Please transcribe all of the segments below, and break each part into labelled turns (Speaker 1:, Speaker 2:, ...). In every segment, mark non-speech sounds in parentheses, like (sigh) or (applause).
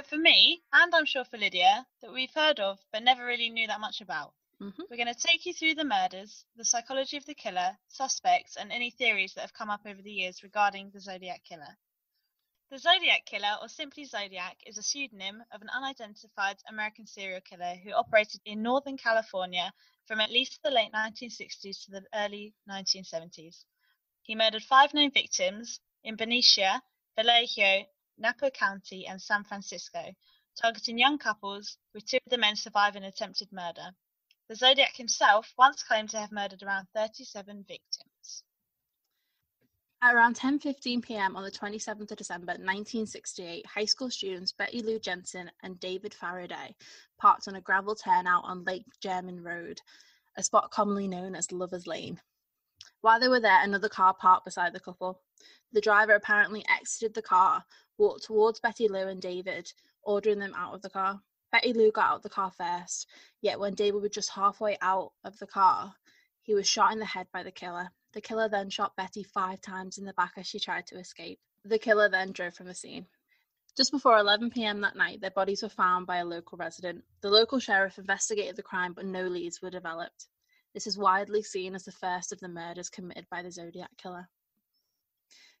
Speaker 1: that for me, and I'm sure for Lydia, that we've heard of but never really knew that much about.
Speaker 2: Mhm.
Speaker 1: We're going to take you through the murders, the psychology of the killer, suspects, and any theories that have come up over the years regarding the Zodiac Killer. The Zodiac Killer, or simply Zodiac, is a pseudonym of an unidentified American serial killer who operated in Northern California from at least the late 1960s to the early 1970s. He murdered five known victims in Benicia, Vallejo, Napa County, and San Francisco, targeting young couples, with two of the men surviving attempted murder. The Zodiac himself once claimed to have murdered around 37 victims.
Speaker 2: At around 10:15 p.m. on the 27th of December 1968, high school students Betty Lou Jensen and David Faraday parked on a gravel turnout on Lake Herman Road, a spot commonly known as Lover's Lane. While they were there, another car parked beside the couple. The driver apparently exited the car, walked towards Betty Lou and David, ordering them out of the car. Betty Lou got out of the car first, yet when David was just halfway out of the car, he was shot in the head by the killer. The killer then shot Betty five times in the back as she tried to escape. The killer then drove from the scene. Just before 11 pm that night, their bodies were found by a local resident. The local sheriff investigated the crime, but no leads were developed. This is widely seen as the first of the murders committed by the Zodiac Killer.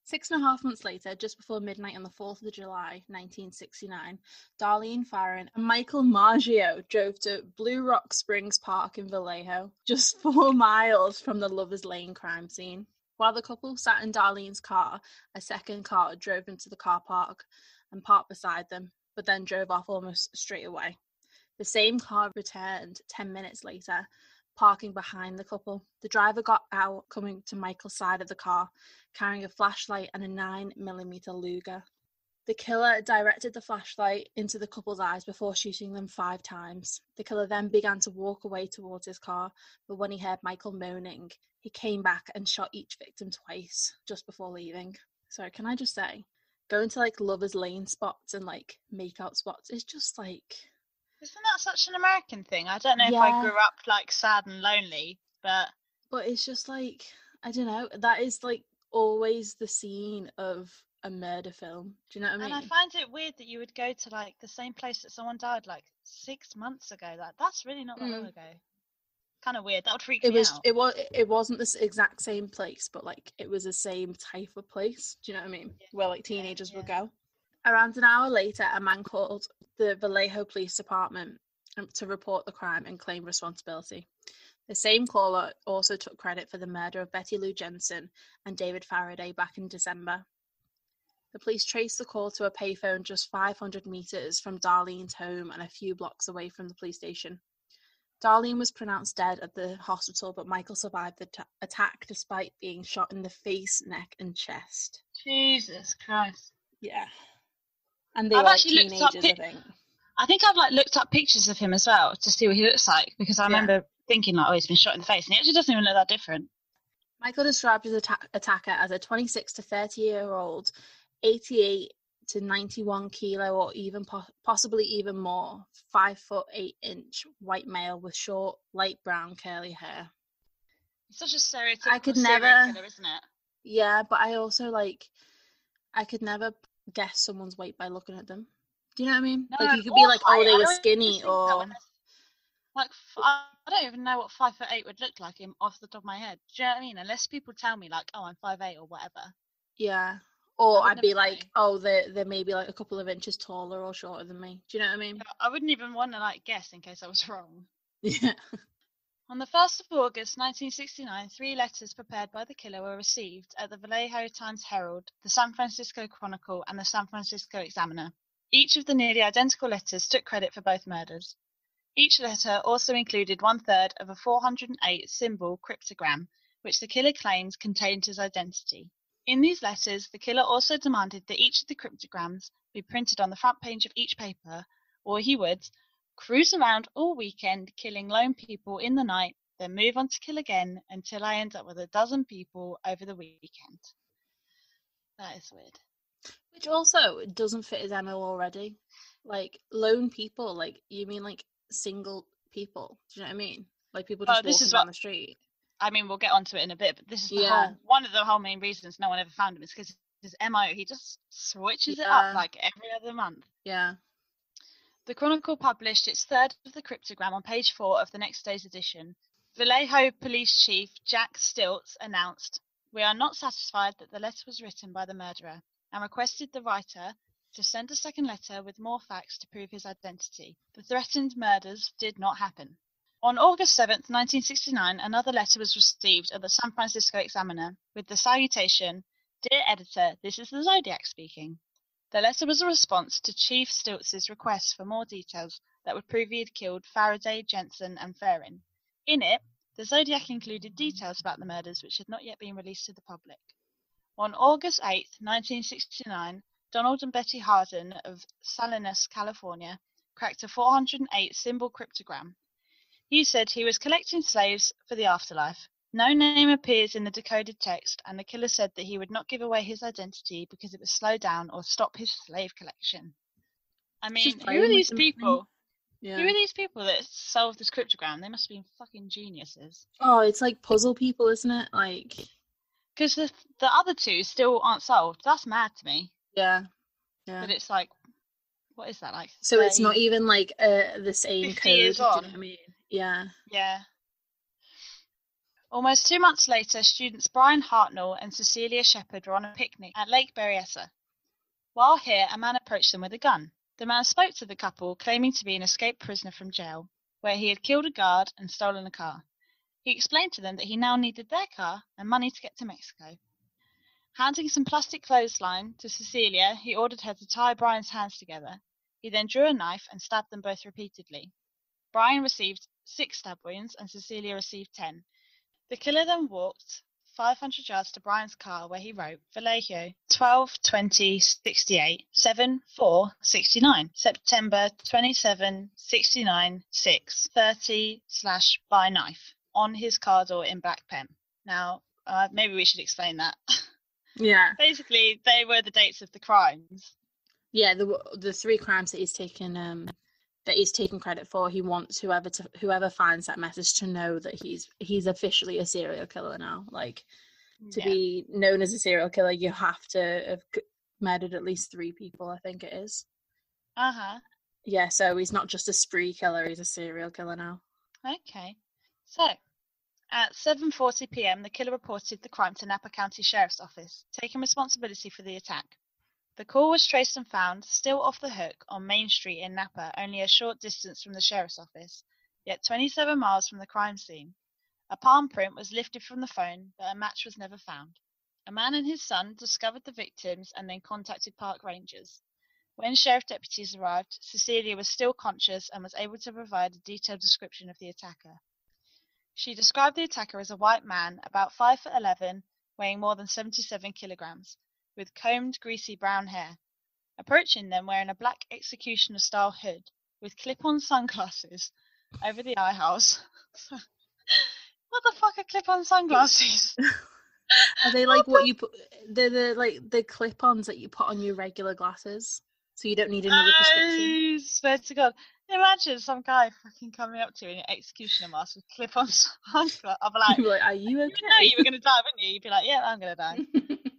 Speaker 2: Six and a half months later, just before midnight on the 4th of July 1969, Darlene Ferrin and Michael Mageau drove to Blue Rock Springs Park in Vallejo, just (laughs) four miles from the Lover's Lane crime scene. While the couple sat in Darlene's car, a second car drove into the car park and parked beside them, but then drove off almost straight away. The same car returned 10 minutes later, parking behind the couple. The driver got out, coming to Michael's side of the car, carrying a flashlight and a 9mm Luger. The killer directed the flashlight into the couple's eyes before shooting them five times. The killer then began to walk away towards his car, but when he heard Michael moaning, he came back and shot each victim twice just before leaving. So, can I just say, going to like lovers lane spots and like makeout spots is just like
Speaker 1: Isn't that such an American thing? I don't know if I grew up like sad and lonely, but
Speaker 2: but it's just like I don't know. That is like always the scene of a murder film. Do you know what I mean?
Speaker 1: and I find it weird that you would go to like the same place that someone died like six months ago. Like that's really not that long
Speaker 2: Mm.
Speaker 1: ago. Kind of weird. That would freak
Speaker 2: it
Speaker 1: me
Speaker 2: was
Speaker 1: out.
Speaker 2: it was it was. It wasn't this exact same place, but like it was the same type of place. Do you know what I mean?
Speaker 1: Yeah,
Speaker 2: Where like teenagers would
Speaker 1: yeah.
Speaker 2: go. Around an hour later, a man called the Vallejo Police Department um, to report the crime and claim responsibility. The same caller also took credit for the murder of Betty Lou Jensen and David Faraday back in December. The police traced the call to a payphone just 500 meters from Darlene's home and a few blocks away from the police station. Darlene was pronounced dead at the hospital, but Michael survived the ta- attack despite being shot in the face, neck, and chest.
Speaker 1: Jesus Christ.
Speaker 2: Yeah. And they
Speaker 1: I've
Speaker 2: were like
Speaker 1: actually looked up
Speaker 2: teenagers, I think.
Speaker 1: I think I've like looked up pictures of him as well to see what he looks like because I
Speaker 2: Yeah.
Speaker 1: remember thinking like, oh, he's been shot in the face, and he actually doesn't even look that different.
Speaker 2: Michael described his atta- attacker as a 26 to 30 year old, 88 to 91 kilo, or even po- possibly even more, five foot eight inch white male with short, light brown curly hair.
Speaker 1: He's such a stereotypical
Speaker 2: could never-
Speaker 1: killer, isn't it?
Speaker 2: Yeah, but I also like, I could never guess someone's weight by looking at them. Do you know what I mean?
Speaker 1: No,
Speaker 2: like you could be like, oh, they
Speaker 1: I
Speaker 2: were skinny, or
Speaker 1: like I don't even know what five foot eight would look like in, off the top of my head. Do you know what I mean? Unless people tell me like, oh, I'm five eight or whatever.
Speaker 2: yeah, or I'd be like, oh, they're they're maybe like a couple of inches taller or shorter than me. Do you know what I mean?
Speaker 1: I wouldn't even want to like guess in case I was (laughs) wrong.
Speaker 2: Yeah.
Speaker 1: On the 1st of August 1969, three letters prepared by the killer were received at the Vallejo Times Herald, the San Francisco Chronicle, and the San Francisco Examiner. Each of the nearly identical letters took credit for both murders. Each letter also included one third of a 408 symbol cryptogram, which the killer claims contained his identity. In these letters, the killer also demanded that each of the cryptograms be printed on the front page of each paper, or he would cruise around all weekend killing lone people in the night, then move on to kill again until I end up with a dozen people over the weekend. That is weird.
Speaker 2: Which also doesn't fit his MO already. Like lone people, like you mean like single people. Do you know what I mean? Like people
Speaker 1: Oh,
Speaker 2: just
Speaker 1: this
Speaker 2: walking
Speaker 1: is
Speaker 2: down the street.
Speaker 1: I mean, we'll get onto it in a bit, but this is the
Speaker 2: Yeah.
Speaker 1: whole one of the whole main reasons no one ever found him is because his MO he just switches it up like every other month.
Speaker 2: Yeah.
Speaker 1: The Chronicle published its third of the cryptogram on page four of the next day's edition. Vallejo Police Chief Jack Stiltz announced, We are not satisfied that the letter was written by the murderer and requested the writer to send a second letter with more facts to prove his identity. The threatened murders did not happen. On August 7, 1969, another letter was received at the San Francisco Examiner with the salutation Dear editor, this is the Zodiac speaking. The letter was a response to Chief Stiltz's request for more details that would prove he had killed Faraday, Jensen, and Ferrin. In it, the Zodiac included details about the murders which had not yet been released to the public. On August 8, 1969, Donald and Betty Harden of Salinas, California, cracked a 408 symbol cryptogram. He said he was collecting slaves for the afterlife. No name appears in the decoded text, and the killer said that he would not give away his identity because it would slow down or stop his slave collection. I mean, who are these people?
Speaker 2: Yeah.
Speaker 1: Who are these people that solved this cryptogram? They must have been fucking geniuses.
Speaker 2: Oh, it's like puzzle people, isn't it? Like,
Speaker 1: Because the the other two still aren't solved. That's mad to me.
Speaker 2: yeah. Yeah.
Speaker 1: But it's like, what is that like?
Speaker 2: So it's not even like uh, the same
Speaker 1: 50
Speaker 2: code. you know I mean? Yeah.
Speaker 1: Yeah. Almost two months later, students Brian Hartnell and Cecilia Shepard were on a picnic at Lake Berryessa. While here, a man approached them with a gun. The man spoke to the couple, claiming to be an escaped prisoner from jail, where he had killed a guard and stolen a car. He explained to them that he now needed their car and money to get to Mexico. Handing some plastic clothesline to Cecilia, he ordered her to tie Brian's hands together. He then drew a knife and stabbed them both repeatedly. Brian received six stab wounds and Cecilia received ten. The killer then walked 500 yards to Brian's car where he wrote Vallejo 12 20 68 7 4 69 September 27 69 6 30 slash by knife on his car door in black pen. Now, uh, maybe we should explain that.
Speaker 2: Yeah. (laughs)
Speaker 1: Basically, they were the dates of the crimes.
Speaker 2: Yeah. The the three crimes that he's taken um that he's taken credit for. He wants whoever to whoever finds that message to know that he's he's officially a serial killer now. Like to
Speaker 1: Yeah.
Speaker 2: be known as a serial killer, you have to have murdered at least three people. I think it is.
Speaker 1: Uh huh.
Speaker 2: Yeah. So he's not just a spree killer; he's a serial killer now.
Speaker 1: Okay. So, at 7:40 p.m., the killer reported the crime to Napa County Sheriff's Office, taking responsibility for the attack. The call was traced and found, still off the hook, on Main Street in Napa, only a short distance from the sheriff's office, yet 27 miles from the crime scene. A palm print was lifted from the phone, but a match was never found. A man and his son discovered the victims and then contacted park rangers. When sheriff deputies arrived, Cecilia was still conscious and was able to provide a detailed description of the attacker. She described the attacker as a white man, about 5 foot 11, weighing more than 77 kilograms, with combed, greasy brown hair. Approaching them wearing a black executioner style hood, with clip on sunglasses over the eye holes. (laughs) what the fuck are clip on sunglasses? (laughs)
Speaker 2: Are they like what you put? They're the like the clip-ons that you put on your regular glasses, so you don't need another prescription.
Speaker 1: I swear to God. Imagine some guy fucking coming up to you in an executioner mask with clip on (laughs) sunglasses. I'll be like,
Speaker 2: You'd be like, are you
Speaker 1: you would know you were going to die, wouldn't you? You'd be like, yeah, I'm going to die.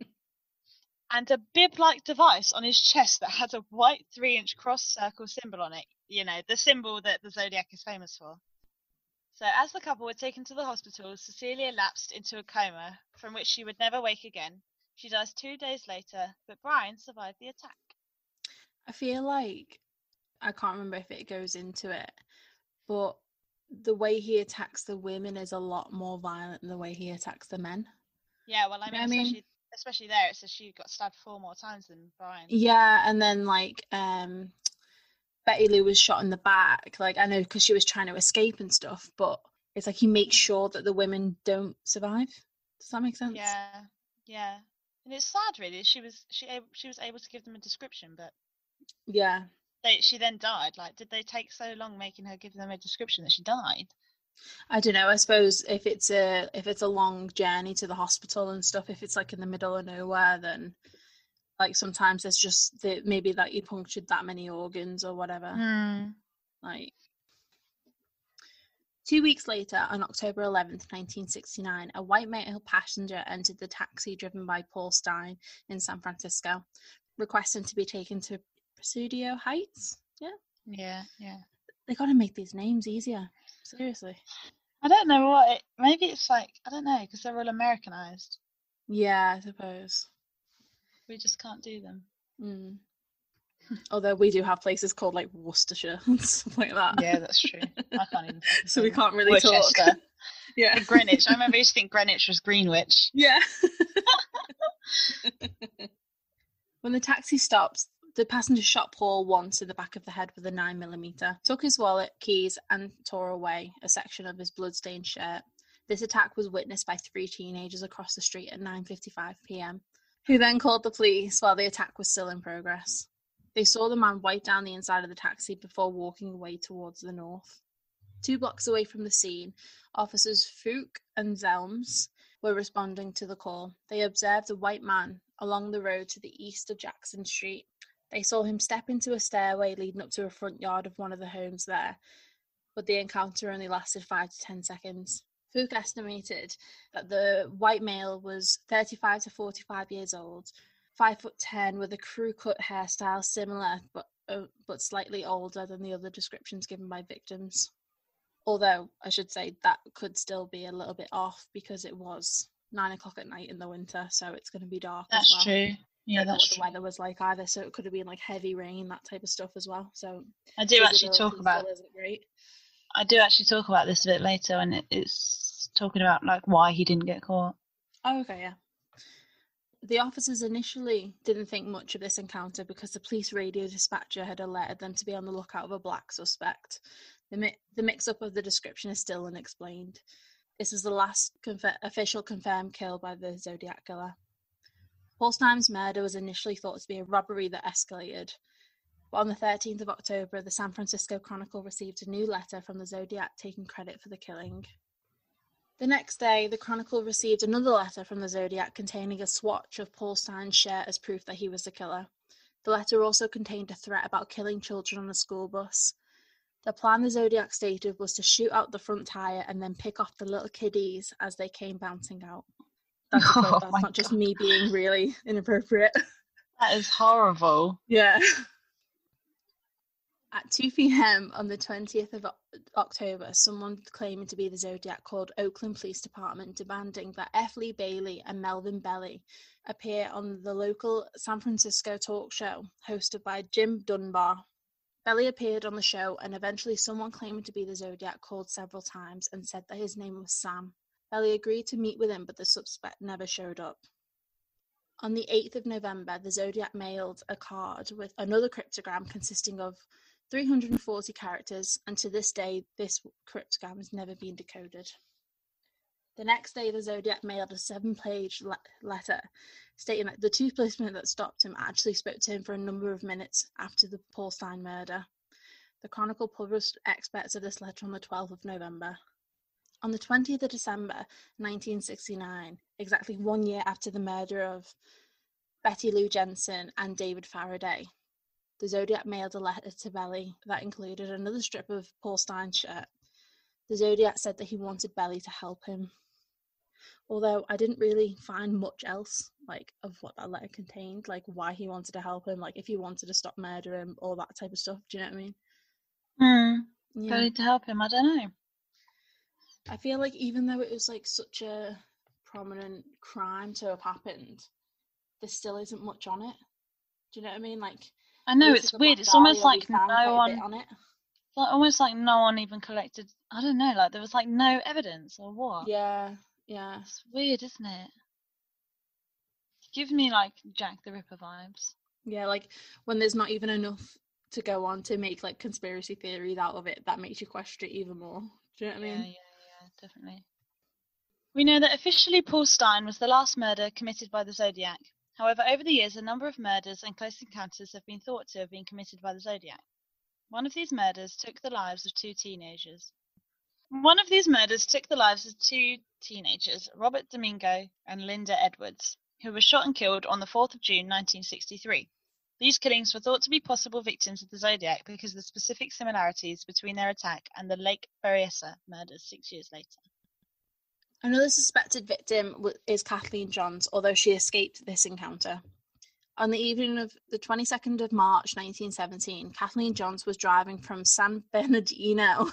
Speaker 1: And a bib-like device on his chest that had a white three-inch cross circle symbol on it. You know, the symbol that the zodiac is famous for. So, as the couple were taken to the hospital, Cecilia lapsed into a coma from which she would never wake again. She dies two days later, but Brian survived the attack.
Speaker 2: I feel like I can't remember if it goes into it, but the way he attacks the women is a lot more violent than the way he attacks the men.
Speaker 1: Yeah, well, I mean,
Speaker 2: I mean?
Speaker 1: Especially, there, it says she got stabbed four more times than Brian.
Speaker 2: Yeah, and then like um Betty Lou was shot in the back. Like I know because she was trying to escape and stuff, but it's like he makes sure that the women don't survive. Does that make sense?
Speaker 1: Yeah, yeah, and it's sad, really. She was she she was able to give them a description, but
Speaker 2: Yeah.
Speaker 1: they she then died. Like, did they take so long making her give them a description that she died?
Speaker 2: I don't know. I suppose if it's a if it's a long journey to the hospital and stuff, if it's like in the middle of nowhere, then like sometimes there's just the, maybe that you punctured that many organs or whatever.
Speaker 1: Hmm.
Speaker 2: Like Two weeks later, on October 11th, 1969, a white male passenger entered the taxi driven by Paul Stine in San Francisco, requesting to be taken to Presidio Heights. Yeah,
Speaker 1: Yeah, yeah.
Speaker 2: they got to make these names easier. Seriously.
Speaker 1: I don't know what. It, maybe it's like I don't know because they're all Americanized.
Speaker 2: Yeah, I suppose.
Speaker 1: We just can't do them.
Speaker 2: Mm. Although we do have places called like Worcestershire (laughs) and stuff like that.
Speaker 1: Yeah, that's true. I can't even. (laughs)
Speaker 2: so we can't really talk.
Speaker 1: Worcester. (laughs)
Speaker 2: yeah.
Speaker 1: Greenwich. I remember I used to think Greenwich was Greenwich.
Speaker 2: Yeah. when the taxi stops, the passenger shot Paul once in the back of the head with a 9mm, took his wallet, keys, and tore away a section of his bloodstained shirt. This attack was witnessed by three teenagers across the street at 9:55 p.m., who then called the police while the attack was still in progress. They saw the man wipe down the inside of the taxi before walking away towards the north. Two blocks away from the scene, officers Fouke and Zelms were responding to the call. They observed a white man along the road to the east of Jackson Street. They saw him step into a stairway leading up to a front yard of one of the homes there, but the encounter only lasted five to ten seconds. Fouke estimated that the white male was 35 to 45 years old, five foot ten, with a crew cut hairstyle similar but uh, but slightly older than the other descriptions given by victims. Although I should say that could still be a little bit off because it was nine o'clock at night in the winter, so it's going to be dark. as
Speaker 1: That's
Speaker 2: well.
Speaker 1: true. Yeah, that's
Speaker 2: what the weather was like either, so it could have been like heavy rain, that type of stuff as well. So
Speaker 1: I do actually talk about.
Speaker 2: great.
Speaker 1: I do actually talk about this a bit later, and it, it's talking about like why he didn't get caught.
Speaker 2: Oh, okay, yeah. The officers initially didn't think much of this encounter because the police radio dispatcher had alerted them to be on the lookout of a black suspect. The, mi- the mix up of the description is still unexplained. This was the last conf- official confirmed kill by the Zodiac killer. Paul Stine's murder was initially thought to be a robbery that escalated. But on the 13th of October, the San Francisco Chronicle received a new letter from the Zodiac taking credit for the killing. The next day, the Chronicle received another letter from the Zodiac containing a swatch of Paul Stine's shirt as proof that he was the killer. The letter also contained a threat about killing children on a school bus. The plan the Zodiac stated was to shoot out the front tire and then pick off the little kiddies as they came bouncing out. That's, (laughs)
Speaker 1: Oh
Speaker 2: that's not just
Speaker 1: God.
Speaker 2: me being really inappropriate.
Speaker 1: That is horrible.
Speaker 2: Yeah. At 2 p.m. on the 20th of October, someone claiming to be the Zodiac called Oakland Police Department demanding that F. Lee Bailey and Melvin Belli appear on the local San Francisco talk show hosted by Jim Dunbar. Belli appeared on the show, and eventually, someone claiming to be the Zodiac called several times and said that his name was Sam. Belli agreed to meet with him, but the suspect never showed up. On the 8th of November, the Zodiac mailed a card with another cryptogram consisting of 340 characters, and to this day, this cryptogram has never been decoded. The next day, the Zodiac mailed a seven page le- letter stating that the two policemen that stopped him actually spoke to him for a number of minutes after the Paul Stine murder. The Chronicle published excerpts of this letter on the 12th of November. On the 20th of December 1969, exactly one year after the murder of Betty Lou Jensen and David Faraday, the Zodiac mailed a letter to Belli that included another strip of Paul Stine's shirt. The Zodiac said that he wanted Belli to help him. Although I didn't really find much else like of what that letter contained, like why he wanted to help him, like if he wanted to stop murdering, all that type of stuff. Do you know what I mean?
Speaker 1: Hmm.
Speaker 2: Yeah.
Speaker 1: Belli to help him. I don't know.
Speaker 2: I feel like even though it was like such a prominent crime to have happened, there still isn't much on it. Do you know what I mean? Like
Speaker 1: I know it's weird. It's almost like no one,
Speaker 2: on it.
Speaker 1: like almost like no one even collected. I don't know. Like there was like no evidence or what.
Speaker 2: Yeah, yeah,
Speaker 1: It's weird, isn't it? Gives me like Jack the Ripper vibes.
Speaker 2: yeah. Like when there's not even enough to go on to make like conspiracy theories out of it, that makes you question it even more. Do you know what I mean?
Speaker 1: yeah, yeah, definitely. We know that officially Paul Stine was the last murder committed by the Zodiac. However, over the years, a number of murders and close encounters have been thought to have been committed by the Zodiac. One of these murders took the lives of two teenagers. One of these murders took the lives of two teenagers, Robert Domingo and Linda Edwards, who were shot and killed on the 4th of June 1963. These killings were thought to be possible victims of the Zodiac because of the specific similarities between their attack and the Lake Berryessa murders six years later.
Speaker 2: Another suspected victim is Kathleen Johns, although she escaped this encounter. On the evening of the 22nd of March 1917, Kathleen Johns was driving from San Bernardino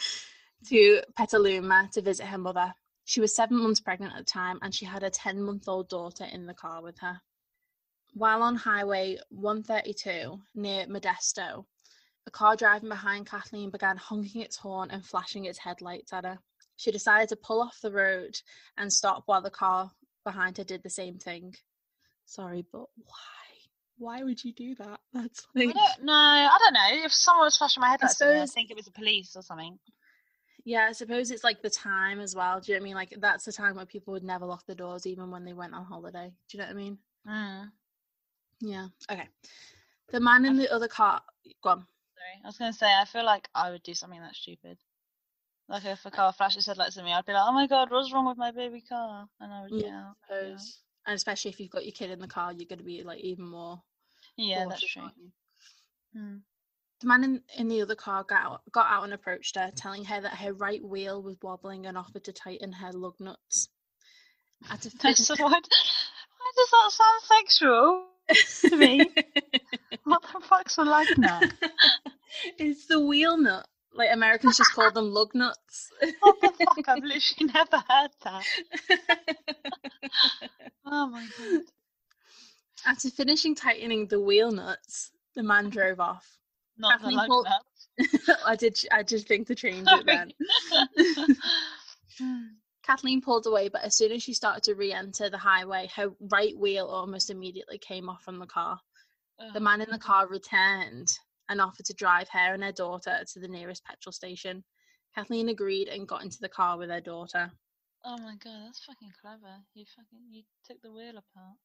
Speaker 2: (laughs) to Petaluma to visit her mother. She was seven months pregnant at the time and she had a 10 month old daughter in the car with her. While on Highway 132 near Modesto, a car driving behind Kathleen began honking its horn and flashing its headlights at her. She decided to pull off the road and stop while the car behind her did the same thing. Sorry, but why? Why would you do that? (laughs) That's
Speaker 1: I
Speaker 2: like
Speaker 1: don't know. I don't know. If someone was flashing my headlights at me, I think it was the police or something.
Speaker 2: yeah, I suppose it's like the time as well. Do you know what I mean? Like that's the time where people would never lock the doors even when they went on holiday. Do you know what I mean?
Speaker 1: Mm.
Speaker 2: Yeah. Okay. The man in the other car go on.
Speaker 1: Sorry, I was going to say, I feel like I would do something that stupid. Like if a car flashes headlights at me, I'd be like, "Oh my god, what's wrong with my baby car?" And I would get
Speaker 2: Yeah,
Speaker 1: out.
Speaker 2: I suppose. And especially if you've got your kid in the car, you're gonna be like even more
Speaker 1: Yeah, that's true.
Speaker 2: aren't you?
Speaker 1: Mm.
Speaker 2: The man in, in the other car got out, got out and approached her, telling her that her right wheel was wobbling and offered to tighten her lug nuts. (laughs) At a (laughs)
Speaker 1: so why, why does that sound sexual? To (laughs) me. (laughs) What the fuck's a lug nut? (laughs)
Speaker 2: it's the wheel nut. Like Americans just call them lug nuts.
Speaker 1: What the fuck? I've literally never heard that. Oh my god.
Speaker 2: After finishing tightening the wheel nuts, the man drove off.
Speaker 1: Not the lug
Speaker 2: Paul-
Speaker 1: nut.
Speaker 2: I did. I did think to change it then.
Speaker 1: Hmm.
Speaker 2: Kathleen pulled away, but as soon as she started to re-enter the highway, her right wheel almost immediately came off from the car. The
Speaker 1: oh.
Speaker 2: man in the car returned and offered to drive her and her daughter to the nearest petrol station. Kathleen agreed and got into the car with her daughter.
Speaker 1: Oh my god, that's fucking clever. You fucking you took the wheel apart,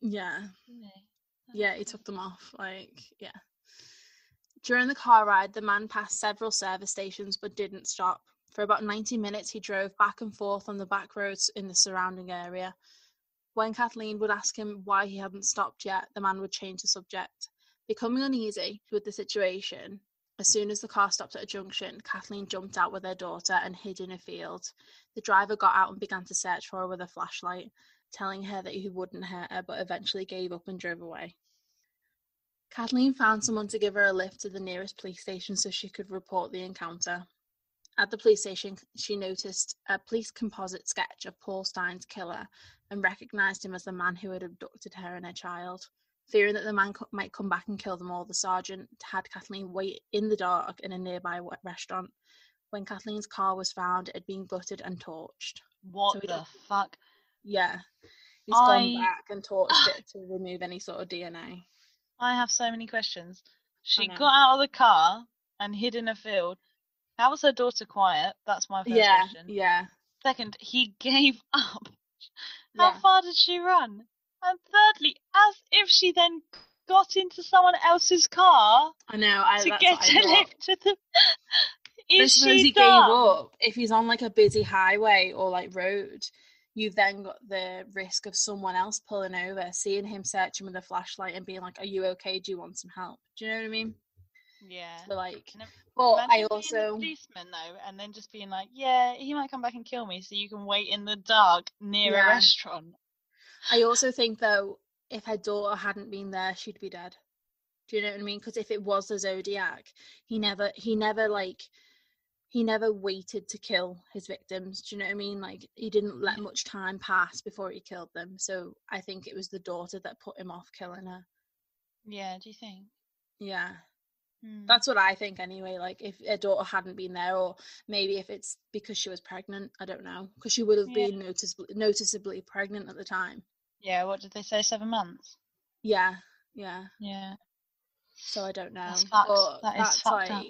Speaker 2: Yeah,
Speaker 1: didn't
Speaker 2: yeah, he took them off. Like, yeah. During the car ride, the man passed several service stations but didn't stop. For about 90 minutes, he drove back and forth on the back roads in the surrounding area. When Kathleen would ask him why he hadn't stopped yet, the man would change the subject. Becoming uneasy with the situation, as soon as the car stopped at a junction, Kathleen jumped out with her daughter and hid in a field. The driver got out and began to search for her with a flashlight, telling her that he wouldn't hurt her, but eventually gave up and drove away. Kathleen found someone to give her a lift to the nearest police station so she could report the encounter. At the police station, she noticed a police composite sketch of Paul Stine's killer and recognized him as the man who had abducted her and her child. Fearing that the man co- might come back and kill them all, the sergeant had Kathleen wait in the dark in a nearby restaurant. When Kathleen's car was found, it had been gutted and torched.
Speaker 1: What
Speaker 2: So
Speaker 1: the fuck?
Speaker 2: Yeah, he's
Speaker 1: I-
Speaker 2: gone back and torched it (sighs) to remove any sort of DNA.
Speaker 1: I have so many questions. She got out of the car and hid in a field. How was her daughter quiet? That's my first
Speaker 2: Yeah,
Speaker 1: question.
Speaker 2: yeah,
Speaker 1: Second, he gave (laughs) up. How
Speaker 2: yeah.
Speaker 1: far did she run? And thirdly, as if she then got into someone else's car
Speaker 2: I know. I,
Speaker 1: to get
Speaker 2: what I (laughs)
Speaker 1: to
Speaker 2: thought.
Speaker 1: lift to the. Is she
Speaker 2: he gave up. If he's on like a busy highway or like road, you've then got the risk of someone else pulling over, seeing him searching with a flashlight and being like, "Are you okay? Do you want some help?" Do you know what I mean?
Speaker 1: Yeah.
Speaker 2: So like, but I also
Speaker 1: policeman though, and then just being like, "Yeah, he might come back and kill me, so you can wait in the dark near
Speaker 2: Yeah.
Speaker 1: a restaurant."
Speaker 2: I also think though, if her daughter hadn't been there, she'd be dead. Do you know what I mean? Because if it was the Zodiac, he never, he never like, he never waited to kill his victims. Do you know what I mean? Like he didn't let
Speaker 1: mm.
Speaker 2: much time pass before he killed them. So I think it was the daughter that put him off killing her.
Speaker 1: Yeah. Do you think?
Speaker 2: Yeah,
Speaker 1: Hmm.
Speaker 2: that's what I think anyway. Like if her daughter hadn't been there, or maybe if it's because she was pregnant, I don't know, because she would have
Speaker 1: Yeah.
Speaker 2: been noticeably noticeably pregnant at the time.
Speaker 1: Yeah. What did they say? Seven months.
Speaker 2: Yeah, yeah.
Speaker 1: Yeah.
Speaker 2: so I don't know.
Speaker 1: That's.
Speaker 2: But
Speaker 1: That is
Speaker 2: that's like
Speaker 1: up.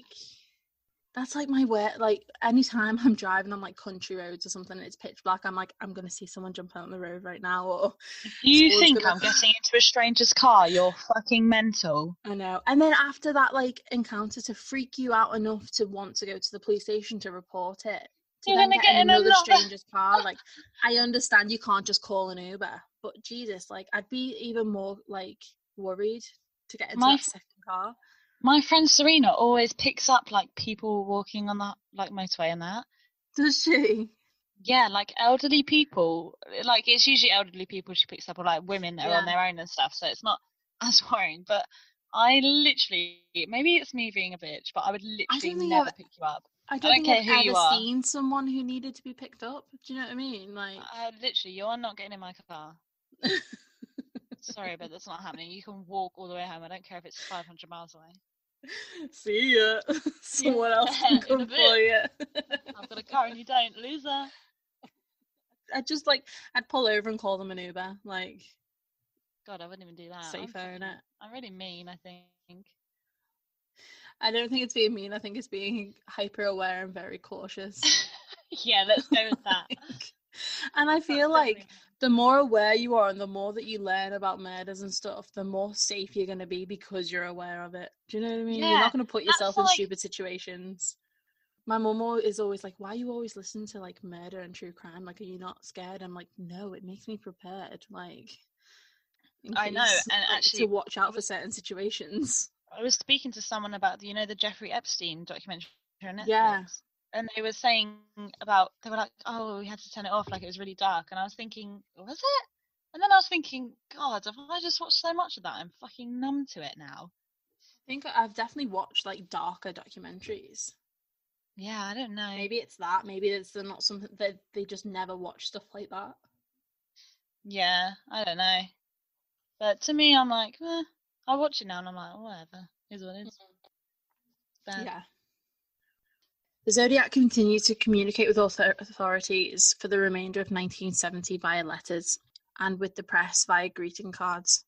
Speaker 2: That's like my way. Like anytime I'm driving on like country roads or something, and it's pitch black. I'm like, I'm gonna see someone jump out on the road right now. Or
Speaker 1: you think I'm getting into a stranger's car, you're fucking mental.
Speaker 2: I know. And then after that like encounter, to freak you out enough to want to go to the police station to report it. To
Speaker 1: You're gonna
Speaker 2: get in
Speaker 1: get in
Speaker 2: another
Speaker 1: another-
Speaker 2: stranger's car. Like I understand you can't just call an Uber, but Jesus, like I'd be even more like worried to get into
Speaker 1: My
Speaker 2: that second car.
Speaker 1: My friend Serena always picks up like people walking on the like motorway and that.
Speaker 2: Does she?
Speaker 1: Yeah, like elderly people. Like it's usually elderly people she picks up, or like women that are on their own and stuff. So it's not (laughs) as worrying. But I literally, maybe it's me being a bitch, but I would literally never
Speaker 2: I've-
Speaker 1: pick you up.
Speaker 2: I
Speaker 1: don't
Speaker 2: don't,
Speaker 1: care who
Speaker 2: I've
Speaker 1: you
Speaker 2: ever
Speaker 1: are.
Speaker 2: seen someone who needed to be picked up. Do you know what I mean? Like,
Speaker 1: Uh, literally, you're not getting in my car. (laughs) Sorry, but that's not happening. You can walk all the way home. I don't care if it's 500 miles away.
Speaker 2: See ya. (laughs) Someone else (laughs) can come for you.
Speaker 1: I've got a car and you don't, loser.
Speaker 2: I'd just like, I'd pull over and call them an Uber. Like,
Speaker 1: God, I wouldn't even do that. I'm
Speaker 2: safer, innit?
Speaker 1: I'm really mean, I think.
Speaker 2: I don't think it's being mean. I think it's being hyper aware and very cautious. (laughs)
Speaker 1: yeah, let's go with that.
Speaker 2: And I
Speaker 1: That's
Speaker 2: feel like
Speaker 1: definitely-
Speaker 2: the more aware you are and the more that you learn about murders and stuff, the more safe you're going to be because you're aware of it. Do you know what I mean? You're not going to put
Speaker 1: that's
Speaker 2: yourself in
Speaker 1: like-
Speaker 2: stupid situations. My mum is always like, "Why are you always listen to like murder and true crime? Like, are you not scared?" I'm like, "No, it makes me prepared. Like,
Speaker 1: I know, and
Speaker 2: like,
Speaker 1: actually,
Speaker 2: to watch out for certain situations."
Speaker 1: I was speaking to someone about, the- you know, the Jeffrey Epstein documentary on Netflix.
Speaker 2: Yeah.
Speaker 1: And they were saying about, they were like, oh, we had to turn it off, like it was really dark. And I was thinking, was it? And then I was thinking, God, have I just watched so much of that? I'm fucking numb to it now.
Speaker 2: I think I've definitely watched like darker documentaries.
Speaker 1: Yeah, I don't know.
Speaker 2: Maybe it's that. Maybe it's they're not something that they just never watch stuff like that.
Speaker 1: Yeah, I don't know. But to me, I'm like, eh. I watch it now and I'm like, whatever. Is what it is. Bad.
Speaker 2: Yeah. The Zodiac continued to communicate with author- authorities for the remainder of 1970 via letters and with the press via greeting cards.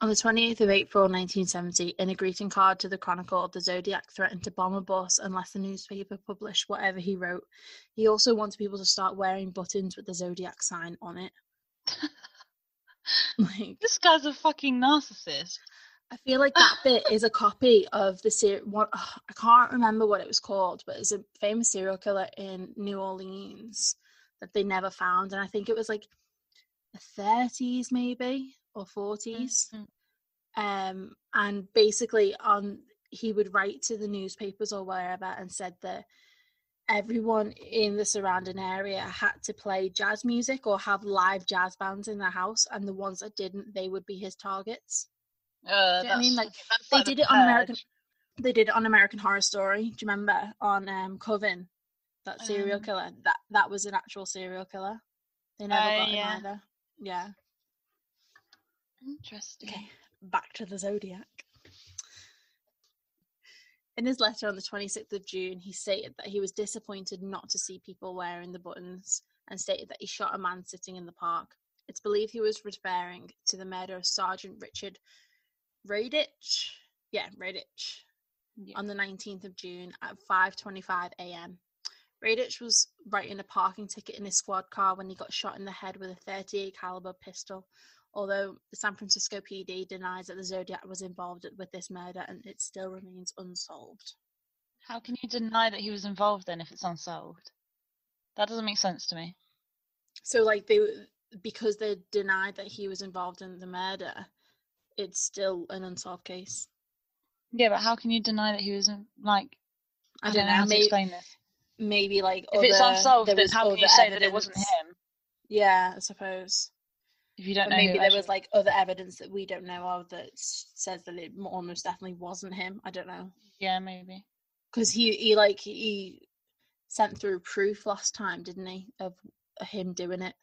Speaker 2: On the 28th of April 1970, in a greeting card to the Chronicle, the Zodiac threatened to bomb a bus unless the newspaper published whatever he wrote. He also wanted people to start wearing buttons with the Zodiac sign on it. (laughs) (laughs) like,
Speaker 1: This guy's a fucking narcissist.
Speaker 2: I feel like that bit is a copy of the ser- what I can't remember what it was called, but it's a famous serial killer in New Orleans that they never found, and I think it was like the thirties maybe or 40s
Speaker 1: Mhm.
Speaker 2: Um, and basically, on he would write to the newspapers or wherever and said that everyone in the surrounding area had to play jazz music or have live jazz bands in their house, and the ones that didn't, they would be his targets.
Speaker 1: Uh,
Speaker 2: Do you know I mean? Like, they did it on American- they did it on American Horror Story. Do you remember on um, Coven? That serial
Speaker 1: Um,
Speaker 2: killer. That that was an actual serial killer. They never
Speaker 1: Oh,
Speaker 2: got him
Speaker 1: yeah.
Speaker 2: either. Yeah.
Speaker 1: Interesting.
Speaker 2: Okay. Back to the Zodiac. In his letter on the 26th of June, he stated that he was disappointed not to see people wearing the buttons and stated that he shot a man sitting in the park. It's believed he was referring to the murder of Sergeant Richard Radich. Yeah, Radich
Speaker 1: Yeah.
Speaker 2: on the 19th of June at 5:25 a.m. Radich was writing a parking ticket in his squad car when he got shot in the head with a 38 caliber pistol. Although the San Francisco PD denies that the Zodiac was involved with this murder and it still remains unsolved.
Speaker 1: How can you deny that he was involved then if it's unsolved? That doesn't make sense to me.
Speaker 2: So like they because they denied that he was involved in the murder, it's still an unsolved case.
Speaker 1: Yeah, but how can you deny that he was like?
Speaker 2: I,
Speaker 1: I,
Speaker 2: don't know,
Speaker 1: how to
Speaker 2: maybe,
Speaker 1: explain this.
Speaker 2: maybe like
Speaker 1: If it's unsolved, then how can you
Speaker 2: other
Speaker 1: say that it wasn't him
Speaker 2: Yeah, I suppose.
Speaker 1: if you don't
Speaker 2: But
Speaker 1: know?
Speaker 2: maybe there was like other evidence that we don't know of that says that it almost definitely wasn't him. I don't know
Speaker 1: Yeah, maybe.
Speaker 2: because he he like he sent through proof last time, didn't he, of him doing it?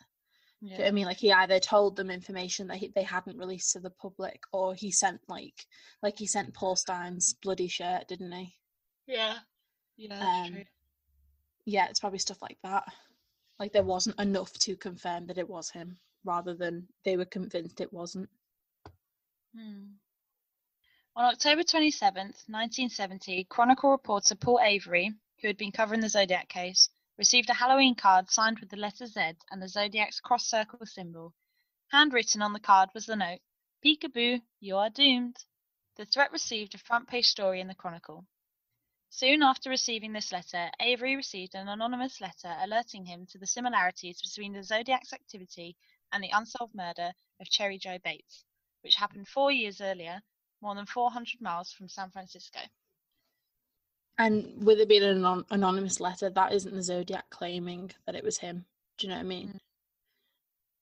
Speaker 2: Do you know. I mean, like he either told them information that he, they hadn't released to the public, or he sent like like he sent Paul Stine's bloody shirt, didn't he?
Speaker 1: Yeah. Yeah, that's
Speaker 2: Um,
Speaker 1: true.
Speaker 2: Yeah, it's probably stuff like that. Like there wasn't enough to confirm that it was him, rather than they were convinced it wasn't.
Speaker 1: Hmm. On October 27th, 1970, Chronicle reporter Paul Avery, who had been covering the Zodiac case, received a Halloween card signed with the letter Z and the Zodiac's cross circle symbol. Handwritten on the card was the note Peekaboo, you are doomed. The threat received a front page story in the Chronicle. Soon after receiving this letter, Avery received an anonymous letter alerting him to the similarities between the Zodiac's activity and the unsolved murder of Cherry Jo Bates which happened four years earlier more than 400 miles from San Francisco.
Speaker 2: And with it being an anon- anonymous letter, that isn't the Zodiac claiming that it was him. Do you know what I mean?
Speaker 1: Mm.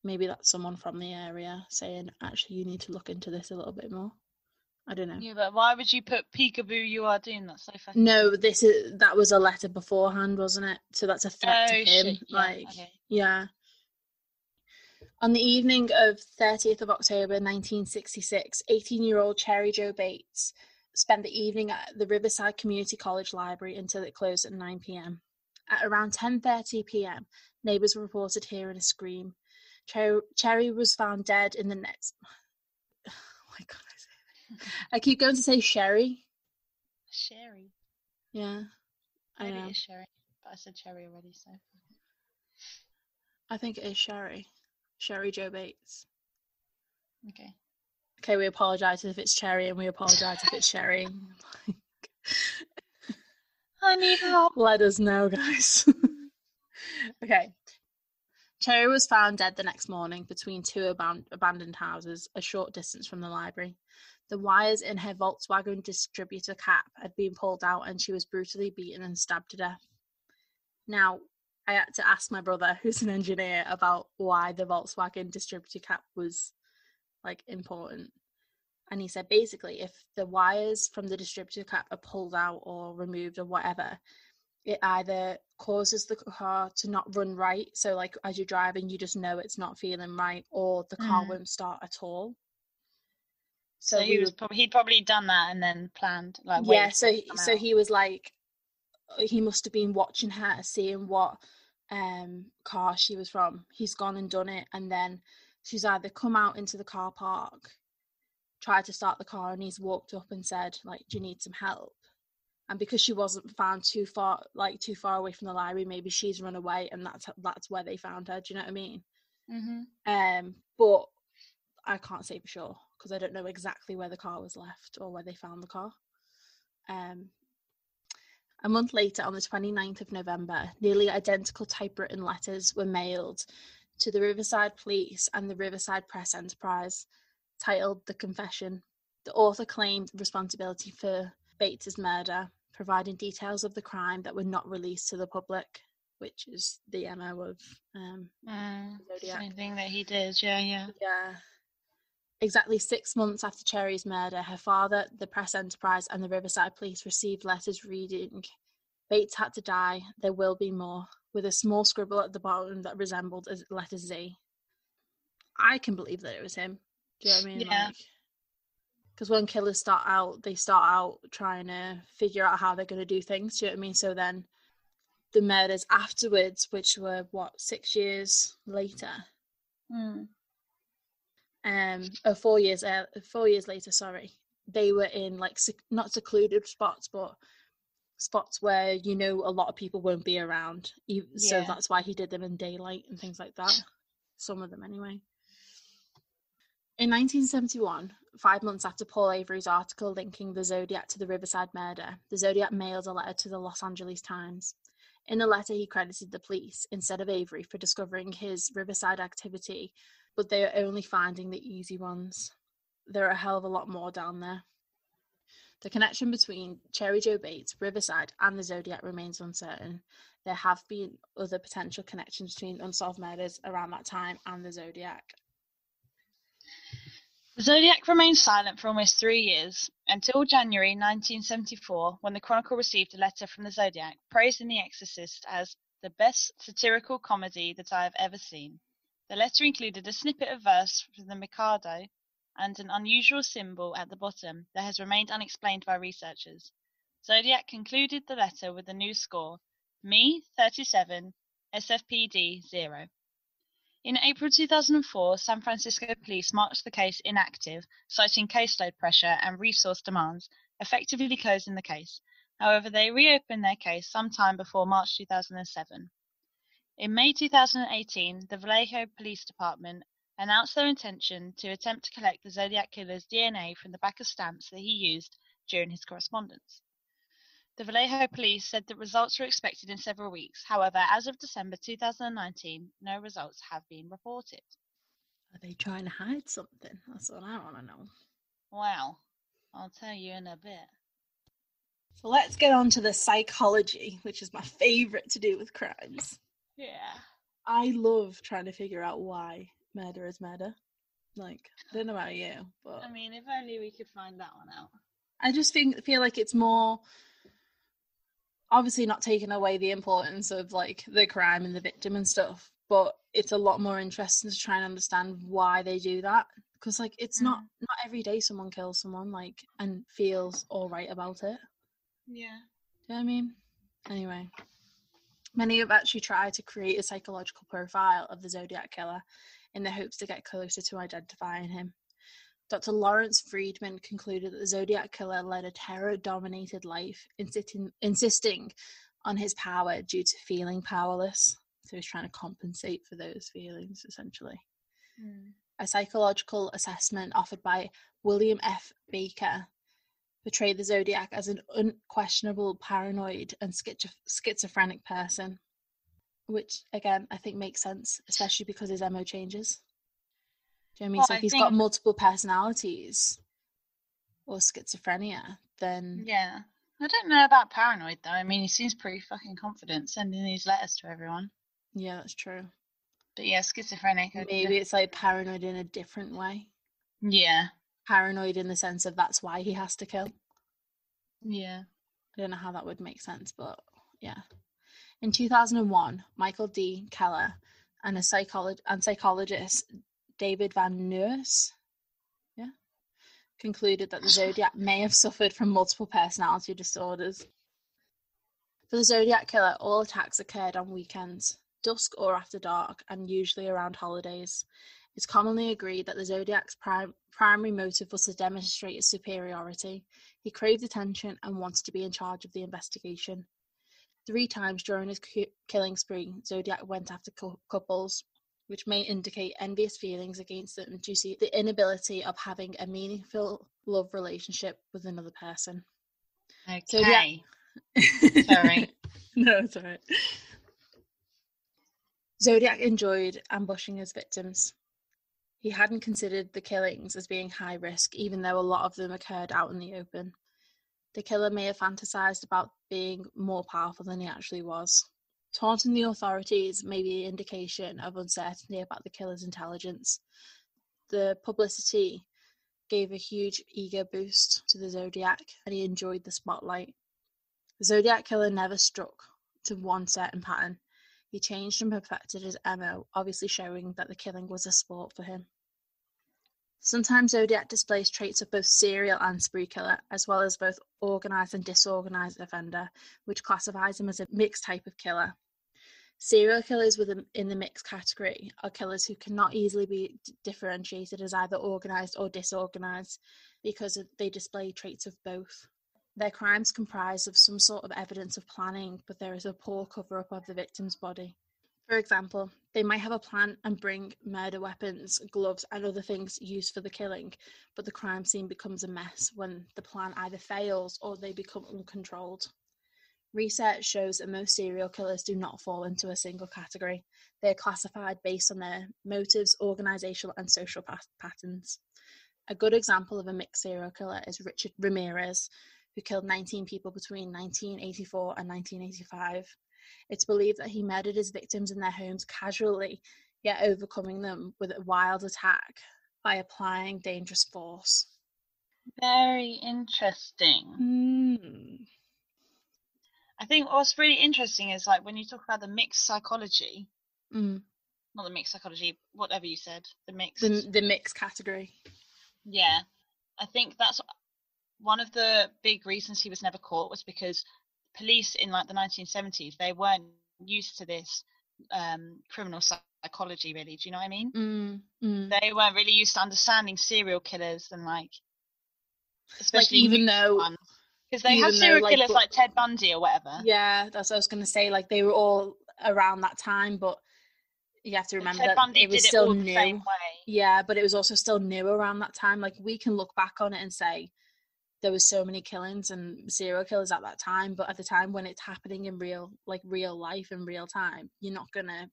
Speaker 2: Maybe that's someone from the area saying, actually, you need to look into this a little bit more. I don't know.
Speaker 1: Yeah, but why would you put peekaboo you are doing that so fucking
Speaker 2: No, this is that was a letter beforehand, wasn't it? So that's a threat
Speaker 1: Oh,
Speaker 2: to him.
Speaker 1: shit, yeah,
Speaker 2: like,
Speaker 1: okay.
Speaker 2: yeah. On the evening of 30th of October 1966, 18-year-old Cherry Jo Bates spent the evening at the Riverside Community College Library until it closed at 9 p.m. At around 10:30 p.m., neighbors reported hearing a scream. Cherry, Cherry was found dead in the next. Oh my god! I I keep going to say Sherry.
Speaker 1: Sherry.
Speaker 2: Yeah, I
Speaker 1: Maybe
Speaker 2: know.
Speaker 1: it is Sherry. But I said Cherry already, so.
Speaker 2: I think it is Sherry. Sherry Jo Bates.
Speaker 1: Okay.
Speaker 2: Okay, we apologise if it's Cherry, and we apologise if it's Sherry. (laughs)
Speaker 1: I need help.
Speaker 2: Let us know, guys. (laughs) okay. Cherry was found dead the next morning between two aban- abandoned houses a short distance from the library. The wires in her Volkswagen distributor cap had been pulled out and she was brutally beaten and stabbed to death. Now, I had to ask my brother, who's an engineer, about why the Volkswagen distributor cap was like important. And he said basically, if the wires from the distributor cap are pulled out or removed or whatever, it either causes the car to not run right. So, like as you're driving, you just know it's not feeling right, or the car
Speaker 1: Mm.
Speaker 2: won't start at all.
Speaker 1: So,
Speaker 2: So,
Speaker 1: he was probably he'd probably done that and then planned like
Speaker 2: yeah so he, so
Speaker 1: out.
Speaker 2: he was like uh, he must have been watching her seeing what um car she was from he's gone and done it and then she's either come out into the car park tried to start the car and he's walked up and said like do you need some help? And because she wasn't found too far like too far away from the library maybe she's run away and that's that's where they found her. Do you know what i mean?
Speaker 1: Mhm.
Speaker 2: um but i can't say for sure because i don't know exactly where the car was left or where they found the car. Um a month later on the 29th of november nearly identical typewritten letters were mailed to the riverside police and the riverside press enterprise titled the confession the author claimed responsibility for bates's murder providing details of the crime that were not released to the public which is the mo of um, Zodiac.
Speaker 1: same thing that he did. Yeah, yeah.
Speaker 2: Yeah. Exactly six months after Cherry's murder, her father, the Press Enterprise, and the Riverside Police received letters reading, Bates had to die, there will be more, with a small scribble at the bottom that resembled a letter Z. I can believe that it was him. Do you know what I mean?
Speaker 1: Yeah.
Speaker 2: Like, because when killers start out, they start out trying to figure out how they're going to do things. Do you know what I mean? So then the murders afterwards, which were what, six years later,
Speaker 1: Mm.
Speaker 2: um oh, four years uh, four years later sorry they were in like sec- not secluded spots but spots where you know a lot of people won't be around so
Speaker 1: Yeah.
Speaker 2: that's why he did them in daylight and things like that some of them anyway in 1971 five months after paul avery's article linking the zodiac to the riverside murder the zodiac mailed a letter to the los angeles times in the letter he credited the police instead of avery for discovering his riverside activity but they are only finding the easy ones. There are a hell of a lot more down there. The connection between Cherry Jo Bates, Riverside, and the Zodiac remains uncertain. There have been other potential connections between unsolved murders around that time and the Zodiac.
Speaker 1: The Zodiac remained silent for almost three years, until January 1974, when the Chronicle received a letter from the Zodiac praising The Exorcist as the best satirical comedy that I have ever seen. The letter included a snippet of verse from the Mikado and an unusual symbol at the bottom that has remained unexplained by researchers. Zodiac concluded the letter with a new score Me 37, SFPD 0. In April 2004, San Francisco police marked the case inactive, citing caseload pressure and resource demands, effectively closing the case. However, they reopened their case sometime before March 2007. In May 2018, the Vallejo Police Department announced their intention to attempt to collect the Zodiac Killer's DNA from the back of stamps that he used during his correspondence. The Vallejo police said that results were expected in several weeks. However, as of December 2019, no results have been reported.
Speaker 2: Are they trying to hide something? That's what I want to know.
Speaker 1: Wow. I'll tell you in a bit.
Speaker 2: So let's get on to the psychology, which is my favorite to do with crimes.
Speaker 1: Yeah.
Speaker 2: I love trying to figure out why murder is murder. Like, I don't know about you, but
Speaker 1: I mean, if only we could find that one out.
Speaker 2: I just think feel like it's more obviously not taking away the importance of like the crime and the victim and stuff, but it's a lot more interesting to try and understand why they do that because like it's mm. not not every day someone kills someone like and feels all right about it.
Speaker 1: Yeah.
Speaker 2: Do you know what I mean? Anyway, many have actually tried to create a psychological profile of the Zodiac killer in the hopes to get closer to identifying him. Dr. Lawrence Friedman concluded that the Zodiac killer led a terror dominated life, insisting, insisting on his power due to feeling powerless. So he's trying to compensate for those feelings, essentially.
Speaker 1: Mm.
Speaker 2: A psychological assessment offered by William F. Baker portrayed the Zodiac as an unquestionable paranoid and schizo- schizophrenic person, which again I think makes sense, especially because his MO changes. Do you know what I mean?
Speaker 1: Well,
Speaker 2: so
Speaker 1: I
Speaker 2: if he's got multiple personalities or schizophrenia, then
Speaker 1: Yeah. I don't know about paranoid though. I mean, he seems pretty fucking confident sending these letters to everyone.
Speaker 2: yeah, that's true.
Speaker 1: But yeah, schizophrenic.
Speaker 2: Maybe it's like paranoid in a different way.
Speaker 1: Yeah.
Speaker 2: Paranoid in the sense of that's why he has to kill.
Speaker 1: Yeah.
Speaker 2: I don't know how that would make sense, but yeah. In 2001, Michael D. Kelleher and a psychologist and psychologist David Van Nuys, yeah, concluded that the Zodiac may have suffered from multiple personality disorders. For the Zodiac killer, all attacks occurred on weekends, dusk or after dark, and usually around holidays. It's commonly agreed that the Zodiac's prim- primary motive was to demonstrate his superiority. He craved attention and wanted to be in charge of the investigation. Three times during his ki- killing spree, Zodiac went after cou- couples, which may indicate envious feelings against them due to the inability of having a meaningful love relationship with another person.
Speaker 1: Okay.
Speaker 2: Zodiac- (laughs)
Speaker 1: Sorry. (laughs)
Speaker 2: no, it's alright. Zodiac enjoyed ambushing his victims. He hadn't considered the killings as being high risk, even though a lot of them occurred out in the open. The killer may have fantasized about being more powerful than he actually was. Taunting the authorities may be an indication of uncertainty about the killer's intelligence. The publicity gave a huge ego boost to the Zodiac, and he enjoyed the spotlight. The Zodiac killer never struck to one certain pattern. He changed and perfected his MO, obviously showing that the killing was a sport for him. Sometimes Zodiac displays traits of both serial and spree killer, as well as both organized and disorganized offender, which classifies him as a mixed type of killer. Serial killers within in the mixed category are killers who cannot easily be differentiated as either organized or disorganized because they display traits of both. Their crimes comprise of some sort of evidence of planning, but there is a poor cover up of the victim's body. For example, they might have a plan and bring murder weapons, gloves, and other things used for the killing, but the crime scene becomes a mess when the plan either fails or they become uncontrolled. Research shows that most serial killers do not fall into a single category. They are classified based on their motives, organizational, and social pa- patterns. A good example of a mixed serial killer is Richard Ramirez, who killed 19 people between 1984 and 1985. It's believed that he murdered his victims in their homes casually, yet overcoming them with a wild attack by applying dangerous force.
Speaker 1: Very interesting.
Speaker 2: Mm.
Speaker 1: I think what's really interesting is like when you talk about the mixed psychology,
Speaker 2: Mm.
Speaker 1: not the mixed psychology, whatever you said, the mixed.
Speaker 2: The, the mixed category.
Speaker 1: Yeah, I think that's one of the big reasons he was never caught was because police in like the 1970s they weren't used to this um, criminal psychology. Really, do you know what I mean?
Speaker 2: Mm. Mm.
Speaker 1: They weren't really used to understanding serial killers and like,
Speaker 2: Like
Speaker 1: especially
Speaker 2: even though,
Speaker 1: because they have
Speaker 2: though,
Speaker 1: serial
Speaker 2: like,
Speaker 1: killers
Speaker 2: bu-
Speaker 1: like Ted Bundy or whatever.
Speaker 2: yeah, that's what I was going to say. Like they were all around that time, but you have to remember
Speaker 1: Ted
Speaker 2: that
Speaker 1: Bundy
Speaker 2: it was
Speaker 1: did
Speaker 2: still
Speaker 1: it all
Speaker 2: new.
Speaker 1: the same way.
Speaker 2: Yeah, but it was also still new around that time. Like we can look back on it and say there was so many killings and serial killers at that time, but at the time when it's happening in real, like real life in real time, you're not gonna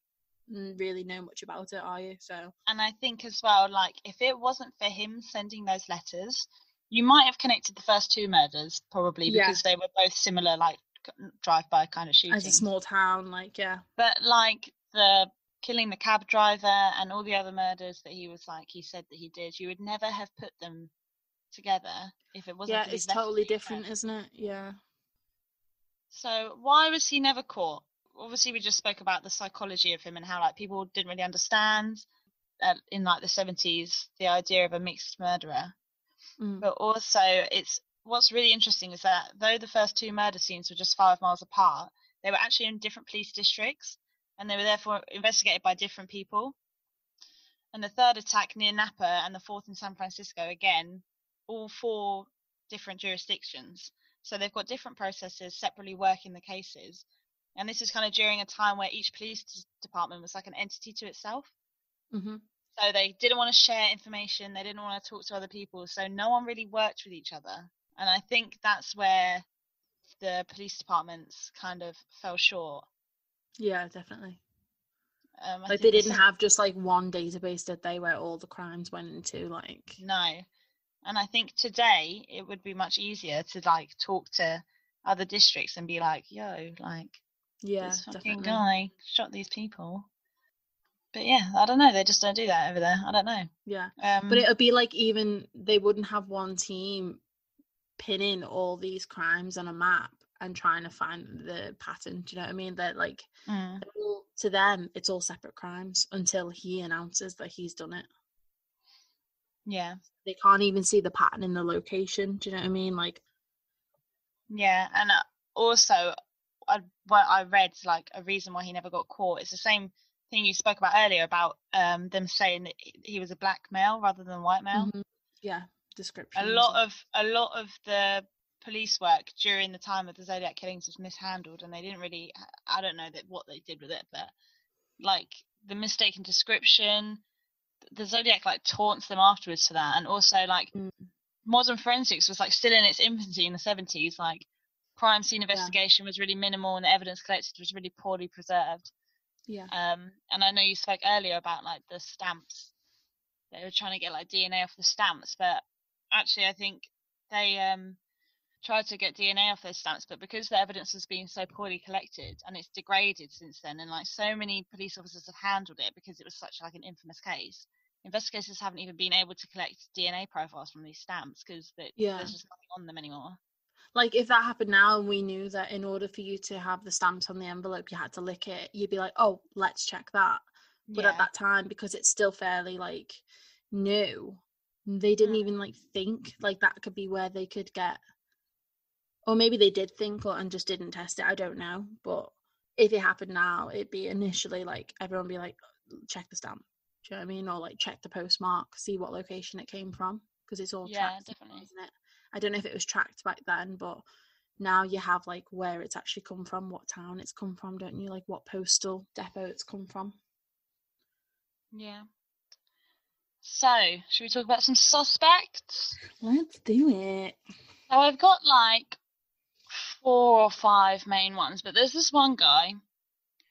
Speaker 2: really know much about it, are you? So
Speaker 1: And I think as well, like if it wasn't for him sending those letters, you might have connected the first two murders probably
Speaker 2: Yeah.
Speaker 1: because they were both similar, like drive-by kind of shootings.
Speaker 2: As a small town, like yeah.
Speaker 1: but like the killing the cab driver and all the other murders that he was like he said that he did, you would never have put them together if it wasn't.
Speaker 2: Yeah, it's totally different,
Speaker 1: friends.
Speaker 2: isn't it? Yeah.
Speaker 1: So why was he never caught? Obviously, we just spoke about the psychology of him and how like people didn't really understand uh, in like the seventies the idea of a mixed murderer.
Speaker 2: Mm.
Speaker 1: But also, it's what's really interesting is that though the first two murder scenes were just five miles apart, they were actually in different police districts, and they were therefore investigated by different people. And the third attack near Napa and the fourth in San Francisco, again, all four different jurisdictions. So they've got different processes separately working the cases. And this is kind of during a time where each police department was like an entity to itself.
Speaker 2: hmm
Speaker 1: So they didn't want to share information, they didn't want to talk to other people. So no one really worked with each other. And I think that's where the police departments kind of fell short.
Speaker 2: Yeah, definitely.
Speaker 1: Um,
Speaker 2: Like they didn't have just like one database that they where all the crimes went into. Like
Speaker 1: No. And I think today it would be much easier to like talk to other districts and be like, yo, like
Speaker 2: yeah,
Speaker 1: this fucking
Speaker 2: definitely.
Speaker 1: guy shot these people. But yeah, I don't know. They just don't do that over there. I don't know.
Speaker 2: Yeah,
Speaker 1: Um,
Speaker 2: but it would be like even they wouldn't have one team pinning all these crimes on a map and trying to find the pattern. Do you know what I mean? That like
Speaker 1: mm,
Speaker 2: all- to them, it's all separate crimes until he announces that he's done it.
Speaker 1: Yeah,
Speaker 2: They can't even see the pattern in the location. Do you know what I mean? Like,
Speaker 1: yeah, and uh, also, I what I read like a reason why he never got caught. It's the same thing you spoke about earlier about um them saying that he- was a black male rather than white male.
Speaker 2: mhm, yeah, description.
Speaker 1: a lot of a lot of the police work during the time of the Zodiac killings was mishandled, and they didn't really. I don't know that what they did with it, but like the mistaken description, the Zodiac like taunts them afterwards for that, and also like
Speaker 2: Mm.
Speaker 1: modern forensics was like still in its infancy in the seventies. Like crime scene investigation was really minimal, and the evidence collected was really poorly preserved.
Speaker 2: yeah,
Speaker 1: Um, and I know you spoke earlier about like the stamps. They were trying to get like DNA off the stamps, but actually, I think they um tried to get DNA off those stamps, but because the evidence has been so poorly collected and it's degraded since then, and like so many police officers have handled it because it was such like an infamous case. Investigators haven't even been able to collect DNA profiles from these stamps because
Speaker 2: Yeah.
Speaker 1: there's just nothing on them anymore.
Speaker 2: like if that happened now and we knew that in order for you to have the stamps on the envelope, you had to lick it, you'd be like, oh, let's check that. But at that time, because it's still fairly like new, they didn't
Speaker 1: Mm.
Speaker 2: even like think like that could be where they could get, or maybe they did think or and just didn't test it. I don't know, but if it happened now, it'd be initially like everyone be like, check the stamp. Do you know what I mean? Or like check the postmark, see what location it came from, because it's all
Speaker 1: Yeah,
Speaker 2: tracked,
Speaker 1: definitely.
Speaker 2: isn't it? I don't know if it was tracked back then, but now you have like where it's actually come from, what town it's come from, don't you? Like what postal depot it's come from.
Speaker 1: Yeah. So, should we talk about some suspects?
Speaker 2: Let's do it.
Speaker 1: So I've got like four or five main ones, but there's this one guy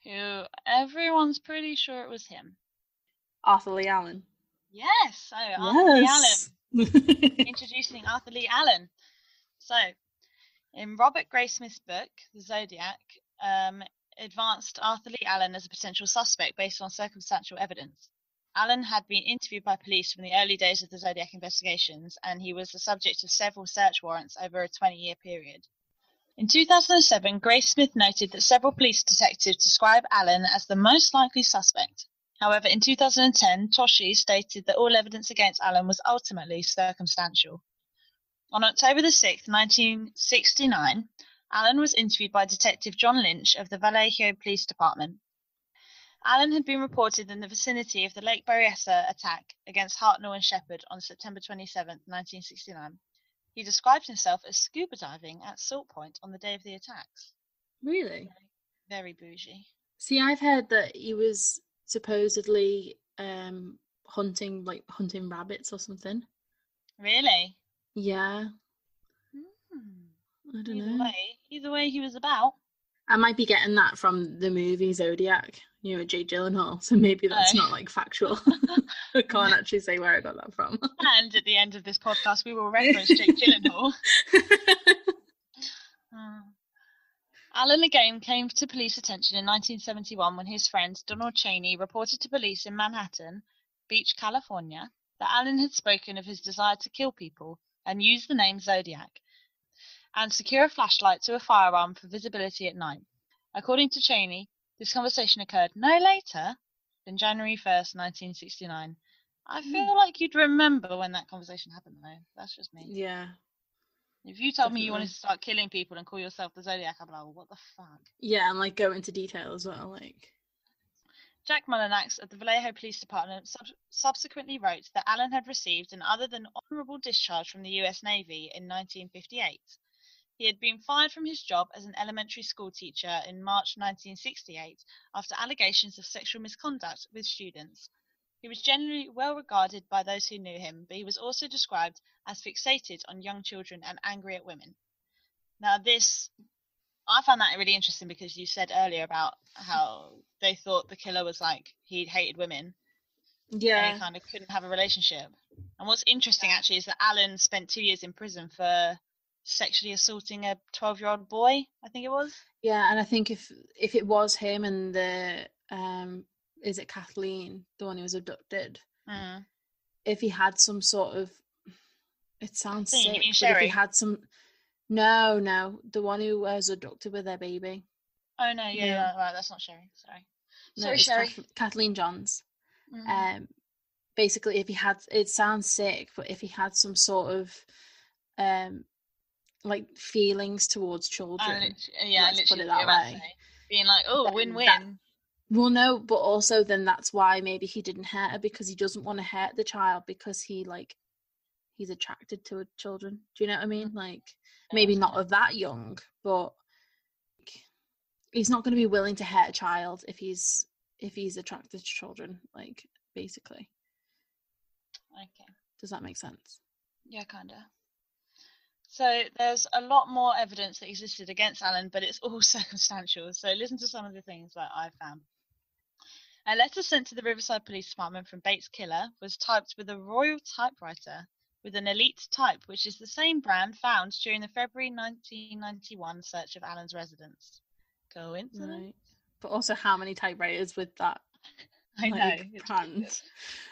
Speaker 1: who everyone's pretty sure it was him.
Speaker 2: Arthur Lee Allen.
Speaker 1: Yes, so Arthur Lee Allen. (laughs) Introducing Arthur Lee Allen. So, in Robert Graysmith's book, The Zodiac, um, advanced Arthur Lee Allen as a potential suspect based on circumstantial evidence. Allen had been interviewed by police from the early days of the Zodiac investigations, and he was the subject of several search warrants over a 20 year period. In 2007, Graysmith noted that several police detectives describe Allen as the most likely suspect. However, in 2010, Toschi stated that all evidence against Allen was ultimately circumstantial. On October 6, 1969, Allen was interviewed by Detective John Lynch of the Vallejo Police Department. Allen had been reported in the vicinity of the Lake Berryessa attack against Hartnell and Shepard on September 27, 1969. He described himself as scuba diving at Salt Point on the day of the attacks.
Speaker 2: really?
Speaker 1: Very bougie.
Speaker 2: See, I've heard that he was supposedly um hunting like hunting rabbits or something.
Speaker 1: Really?
Speaker 2: Yeah.
Speaker 1: Hmm.
Speaker 2: I don't
Speaker 1: Either
Speaker 2: know.
Speaker 1: way, either way he was about.
Speaker 2: I might be getting that from the movie Zodiac, you know, Jake Gyllenhaal. So maybe that's
Speaker 1: Oh.
Speaker 2: not like factual. (laughs) I can't actually say where I got that from.
Speaker 1: And at the end of this podcast, we will reference Jake (laughs) Gyllenhaal. Uh, Allen again came to police attention in 1971 when his friend Donald Cheney reported to police in Manhattan Beach, California, that Allen had spoken of his desire to kill people and used the name Zodiac and secure a flashlight to a firearm for visibility at night. According to Cheney, this conversation occurred no later than January 1st, 1969. I hmm. feel like you'd remember when that conversation happened, though. That's just me.
Speaker 2: yeah.
Speaker 1: If you told me you wanted to start killing people and call yourself the Zodiac, I'd be like, well, what the fuck?
Speaker 2: Yeah, and like go into detail as well. Like,
Speaker 1: Jack Mulanax of the Vallejo Police Department sub- subsequently wrote that Allen had received an other than honourable discharge from the US Navy in 1958. He had been fired from his job as an elementary school teacher in March 1968 after allegations of sexual misconduct with students. He was generally well regarded by those who knew him, but he was also described as fixated on young children and angry at women. Now, this I found that really interesting because you said earlier about how they thought the killer was like he hated women and
Speaker 2: yeah,
Speaker 1: he kind of couldn't have a relationship. And what's interesting actually is that Allen spent two years in prison for sexually assaulting a 12 year old boy, I think it was.
Speaker 2: yeah, and I think if if it was him and the um, is it Kathleen, the one who was abducted,
Speaker 1: Mm.
Speaker 2: if he had some sort of, it sounds sick, but if he had some, no, no, the one who was abducted with their baby.
Speaker 1: Oh no, yeah,
Speaker 2: Yeah.
Speaker 1: yeah, right, that's not Sherry. Sorry.
Speaker 2: No,
Speaker 1: Sorry, Sherry.
Speaker 2: Kath- Kathleen Johns.
Speaker 1: Mhm.
Speaker 2: um basically if he had it sounds sick but if he had some sort of um like feelings towards children
Speaker 1: yeah,
Speaker 2: let's put it that
Speaker 1: you're about to
Speaker 2: way.
Speaker 1: Being like, oh, win win.
Speaker 2: well no but also then that's why maybe he didn't hurt her because he doesn't want to hurt the child because he like he's attracted to children do you know what i mean like maybe not of that young but he's not going to be willing to hurt a child if he's if he's attracted to children like basically
Speaker 1: Okay.
Speaker 2: does that make sense
Speaker 1: Yeah, kinda. So there's a lot more evidence that existed against Allen, but it's all (laughs) circumstantial. So listen to some of the things that I found. A letter sent to the Riverside Police Department from Bates Killer was typed with a royal typewriter with an elite type, which is the same brand found during the February 1991 search of Allen's residence. Coincidence?
Speaker 2: Right. But also, how many typewriters with that (laughs)
Speaker 1: I know.
Speaker 2: like,
Speaker 1: it's
Speaker 2: brand?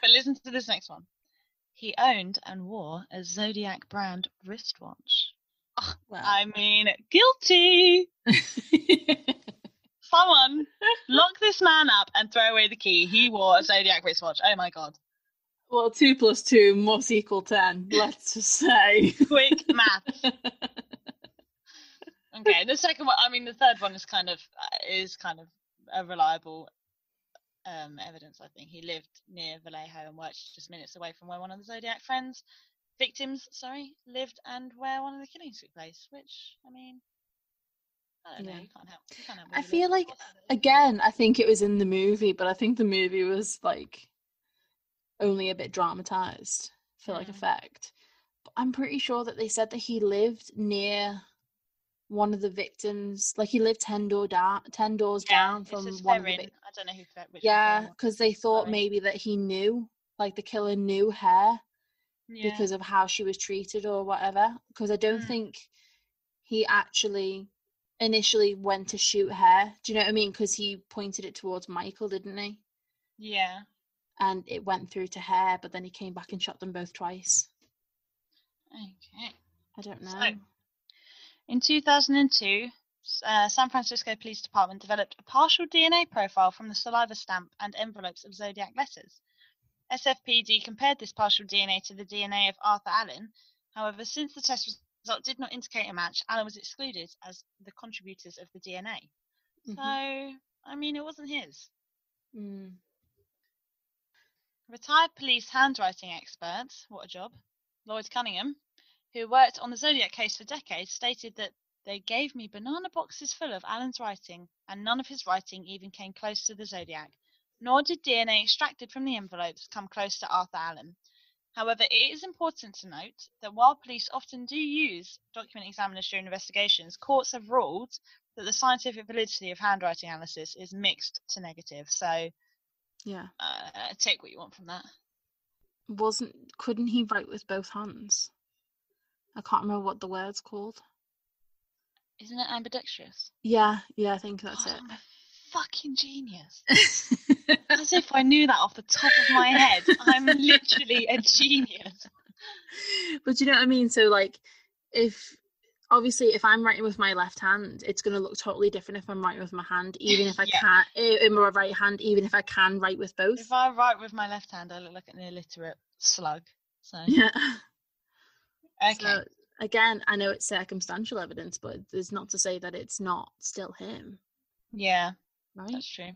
Speaker 1: But listen to this next one. He owned and wore a Zodiac brand wristwatch.
Speaker 2: Well,
Speaker 1: I mean, guilty. (laughs) Someone lock this man up and throw away the key. He wore a Zodiac wristwatch. Oh my god.
Speaker 2: well, two plus two must equal ten. Let's just say. (laughs)
Speaker 1: Quick math. (laughs) Okay, the second one. I mean, the third one is kind of uh, is kind of a reliable um, evidence. I think he lived near Vallejo and worked just minutes away from where one of the Zodiac friends, victims, sorry, lived and where one of the killings took place. Which I mean, I don't know. You can't help. You can't help
Speaker 2: I feel like
Speaker 1: of course it is.
Speaker 2: again, I think it was in the movie, but I think the movie was like only a bit dramatized for like effect. But I'm pretty sure that they said that he lived near one of the victims. Like he lived ten door down, ten doors
Speaker 1: Yeah,
Speaker 2: down from one of the victims.
Speaker 1: I don't know who.
Speaker 2: Yeah, because they thought maybe that he knew, like the killer knew her
Speaker 1: Yeah.
Speaker 2: because of how she was treated or whatever. Because I don't
Speaker 1: Mm.
Speaker 2: think he actually initially went to shoot her. Do you know what I mean? Because he pointed it towards Michael, didn't he?
Speaker 1: yeah.
Speaker 2: And it went through to her, but then he came back and shot them both twice.
Speaker 1: Okay.
Speaker 2: I don't know.
Speaker 1: So- In 2002, uh, San Francisco Police Department developed a partial DNA profile from the saliva stamp and envelopes of Zodiac letters. SFPD compared this partial DNA to the DNA of Arthur Allen. However, since the test result did not indicate a match, Allen was excluded as the contributors of the DNA.
Speaker 2: Mhm.
Speaker 1: So, I mean, it wasn't his.
Speaker 2: Mm.
Speaker 1: Retired police handwriting expert, what a job, Lloyd Cunningham, who worked on the Zodiac case for decades, stated that they gave me banana boxes full of Allen's writing, and none of his writing even came close to the Zodiac. Nor did DNA extracted from the envelopes come close to Arthur Allen. However, it is important to note that while police often do use document examiners during investigations, courts have ruled that the scientific validity of handwriting analysis is mixed to negative. So,
Speaker 2: Yeah.
Speaker 1: uh, take what you want from that.
Speaker 2: Wasn't couldn't he write with both hands? I can't remember what the word's called.
Speaker 1: Isn't it ambidextrous?
Speaker 2: Yeah, yeah, I think that's
Speaker 1: God, I'm a fucking genius. (laughs) As if I knew that off the top of my head. I'm literally a genius.
Speaker 2: but you know what I mean? So like if obviously if I'm writing with my left hand, it's gonna look totally different if I'm writing with my hand, even if I
Speaker 1: Yeah.
Speaker 2: can't i- in my right hand, even if I can write with both.
Speaker 1: If I write with my left hand, I look like an illiterate slug. So,
Speaker 2: Yeah.
Speaker 1: Okay.
Speaker 2: So again, I know it's circumstantial evidence, but there's not to say that it's not still him,
Speaker 1: yeah,
Speaker 2: right?
Speaker 1: that's true.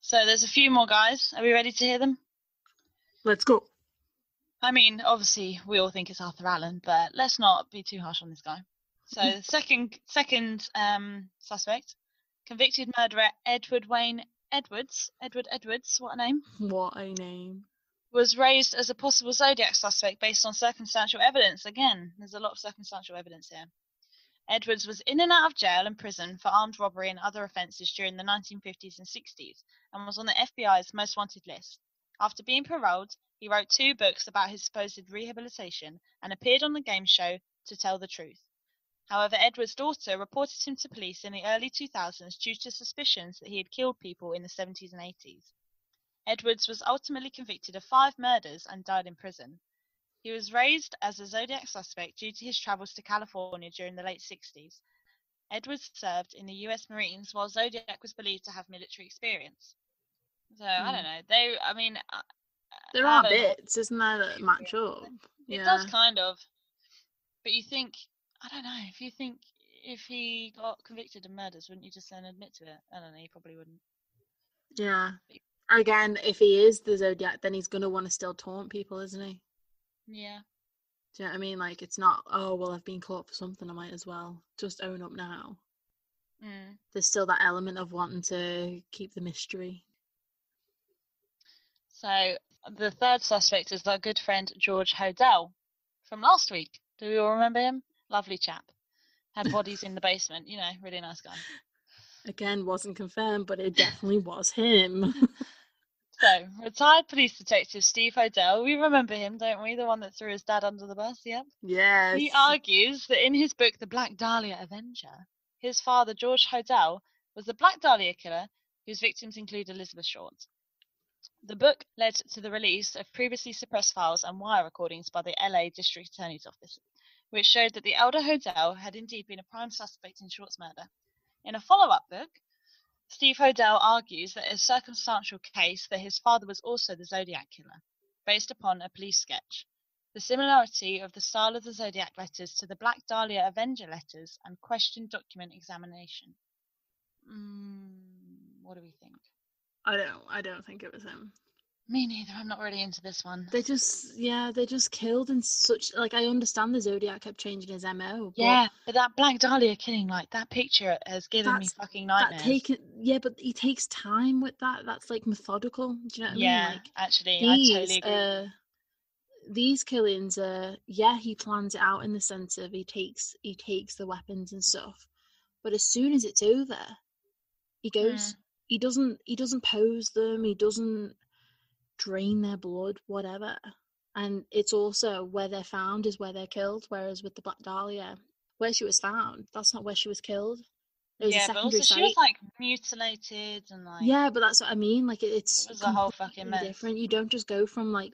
Speaker 1: So, there's a few more guys. Are we ready to hear them?
Speaker 2: Let's go.
Speaker 1: I mean, obviously, we all think it's Arthur Allen, but let's not be too harsh on this guy. So, (laughs) the second second um, suspect, convicted murderer Edward Wayne Edwards. Edward Edwards, what a name.
Speaker 2: What a name.
Speaker 1: Was raised as a possible Zodiac suspect based on circumstantial evidence. Again, there's a lot of circumstantial evidence here. Edwards was in and out of jail and prison for armed robbery and other offences during the 1950s and 60s and was on the FBI's most wanted list. After being paroled, he wrote two books about his supposed rehabilitation and appeared on the game show To Tell the Truth. However, Edwards' daughter reported him to police in the early 2000s due to suspicions that he had killed people in the 70s and 80s. Edwards was ultimately convicted of five murders and died in prison. He was raised as a Zodiac suspect due to his travels to California during the late 60s. Edwards served in the US Marines while Zodiac was believed to have military experience. So, I
Speaker 2: Hmm.
Speaker 1: don't know. They, I mean, uh,
Speaker 2: There are bits, isn't there, that match up?
Speaker 1: It
Speaker 2: Yeah.
Speaker 1: does kind of. But you think, I don't know, if you think if he got convicted of murders, wouldn't you just then admit to it? I don't know, you probably wouldn't.
Speaker 2: Yeah. Again, if he is the Zodiac, then he's gonna want to still taunt people, isn't he?
Speaker 1: Yeah.
Speaker 2: Do you know what I mean? Like it's not, oh well I've been caught for something, I might as well just own up now.
Speaker 1: Mm.
Speaker 2: There's still that element of wanting to keep the mystery.
Speaker 1: So the third suspect is our good friend George Hodel from last week. Do we all remember him? Lovely chap. Had bodies in the basement, you know, really nice guy. (laughs)
Speaker 2: Again, wasn't confirmed, but it definitely was him.
Speaker 1: So, retired police detective Steve Hodel, we remember him, don't we? The one that threw his dad under the bus, yep.
Speaker 2: yes.
Speaker 1: He argues that in his book, The Black Dahlia Avenger, his father, George Hodel, was the Black Dahlia killer whose victims include Elizabeth Short. The book led to the release of previously suppressed files and wire recordings by the LA District Attorney's Office, which showed that the elder Hodel had indeed been a prime suspect in Short's murder. In a follow up book, Steve Hodel argues that a circumstantial case that his father was also the Zodiac killer, based upon a police sketch. The similarity of the style of the Zodiac letters to the Black Dahlia Avenger letters and question document examination. Mm, what do we think?
Speaker 2: I don't I don't think it was him.
Speaker 1: Me neither. I'm not really into this one.
Speaker 2: They just yeah, they just killed in such like I understand the Zodiac kept changing his MO. but
Speaker 1: yeah, but that Black Dahlia killing, like that picture, has given me fucking
Speaker 2: That
Speaker 1: nightmares.
Speaker 2: taken yeah, but he takes time with that. That's like methodical. Do you know what I
Speaker 1: yeah,
Speaker 2: mean? Like
Speaker 1: actually,
Speaker 2: these
Speaker 1: I totally agree.
Speaker 2: uh these killings are yeah he plans it out in the sense of he takes he takes the weapons and stuff but as soon as it's over he
Speaker 1: Hmm.
Speaker 2: goes he doesn't he doesn't pose them he doesn't drain their blood whatever and it's also where they're found is where they're killed whereas with the black dahlia where she was found that's not where she was killed it was a
Speaker 1: yeah, but
Speaker 2: secondary
Speaker 1: also
Speaker 2: site
Speaker 1: she was like mutilated and like
Speaker 2: yeah, but that's what I mean. Like it- it's
Speaker 1: It a whole fucking mess.
Speaker 2: different. You don't just go from like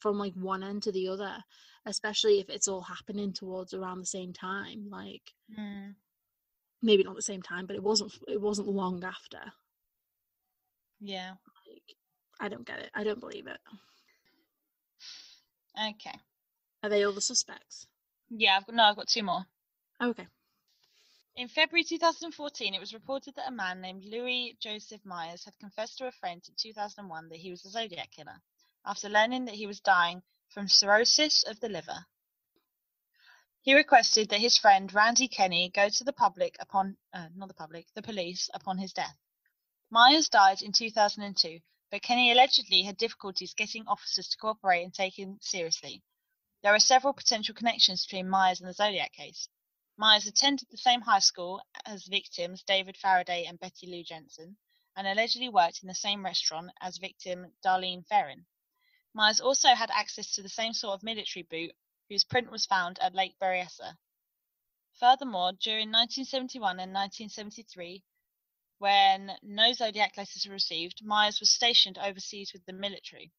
Speaker 2: from like one end to the other, especially if it's all happening towards around the same time. Like
Speaker 1: Mm,
Speaker 2: maybe not the same time, but it wasn't it wasn't long after.
Speaker 1: yeah.
Speaker 2: I don't get it. I don't believe it.
Speaker 1: Okay.
Speaker 2: Are they all the suspects?
Speaker 1: Yeah, I've got, no, I've got two more.
Speaker 2: Okay.
Speaker 1: In February 2014, it was reported that a man named Louis Joseph Myers had confessed to a friend in 2001 that he was a Zodiac killer after learning that he was dying from cirrhosis of the liver. He requested that his friend Randy Kenny go to the public upon, uh, not the public, the police upon his death. Myers died in 2002, but Kenny allegedly had difficulties getting officers to cooperate and take him seriously. There are several potential connections between Myers and the Zodiac case. Myers attended the same high school as victims David Faraday and Betty Lou Jensen, and allegedly worked in the same restaurant as victim Darlene Ferrin. Myers also had access to the same sort of military boot whose print was found at Lake Berryessa. Furthermore, during 1971 and 1973, when no Zodiac letters were received, Myers was stationed overseas with the military.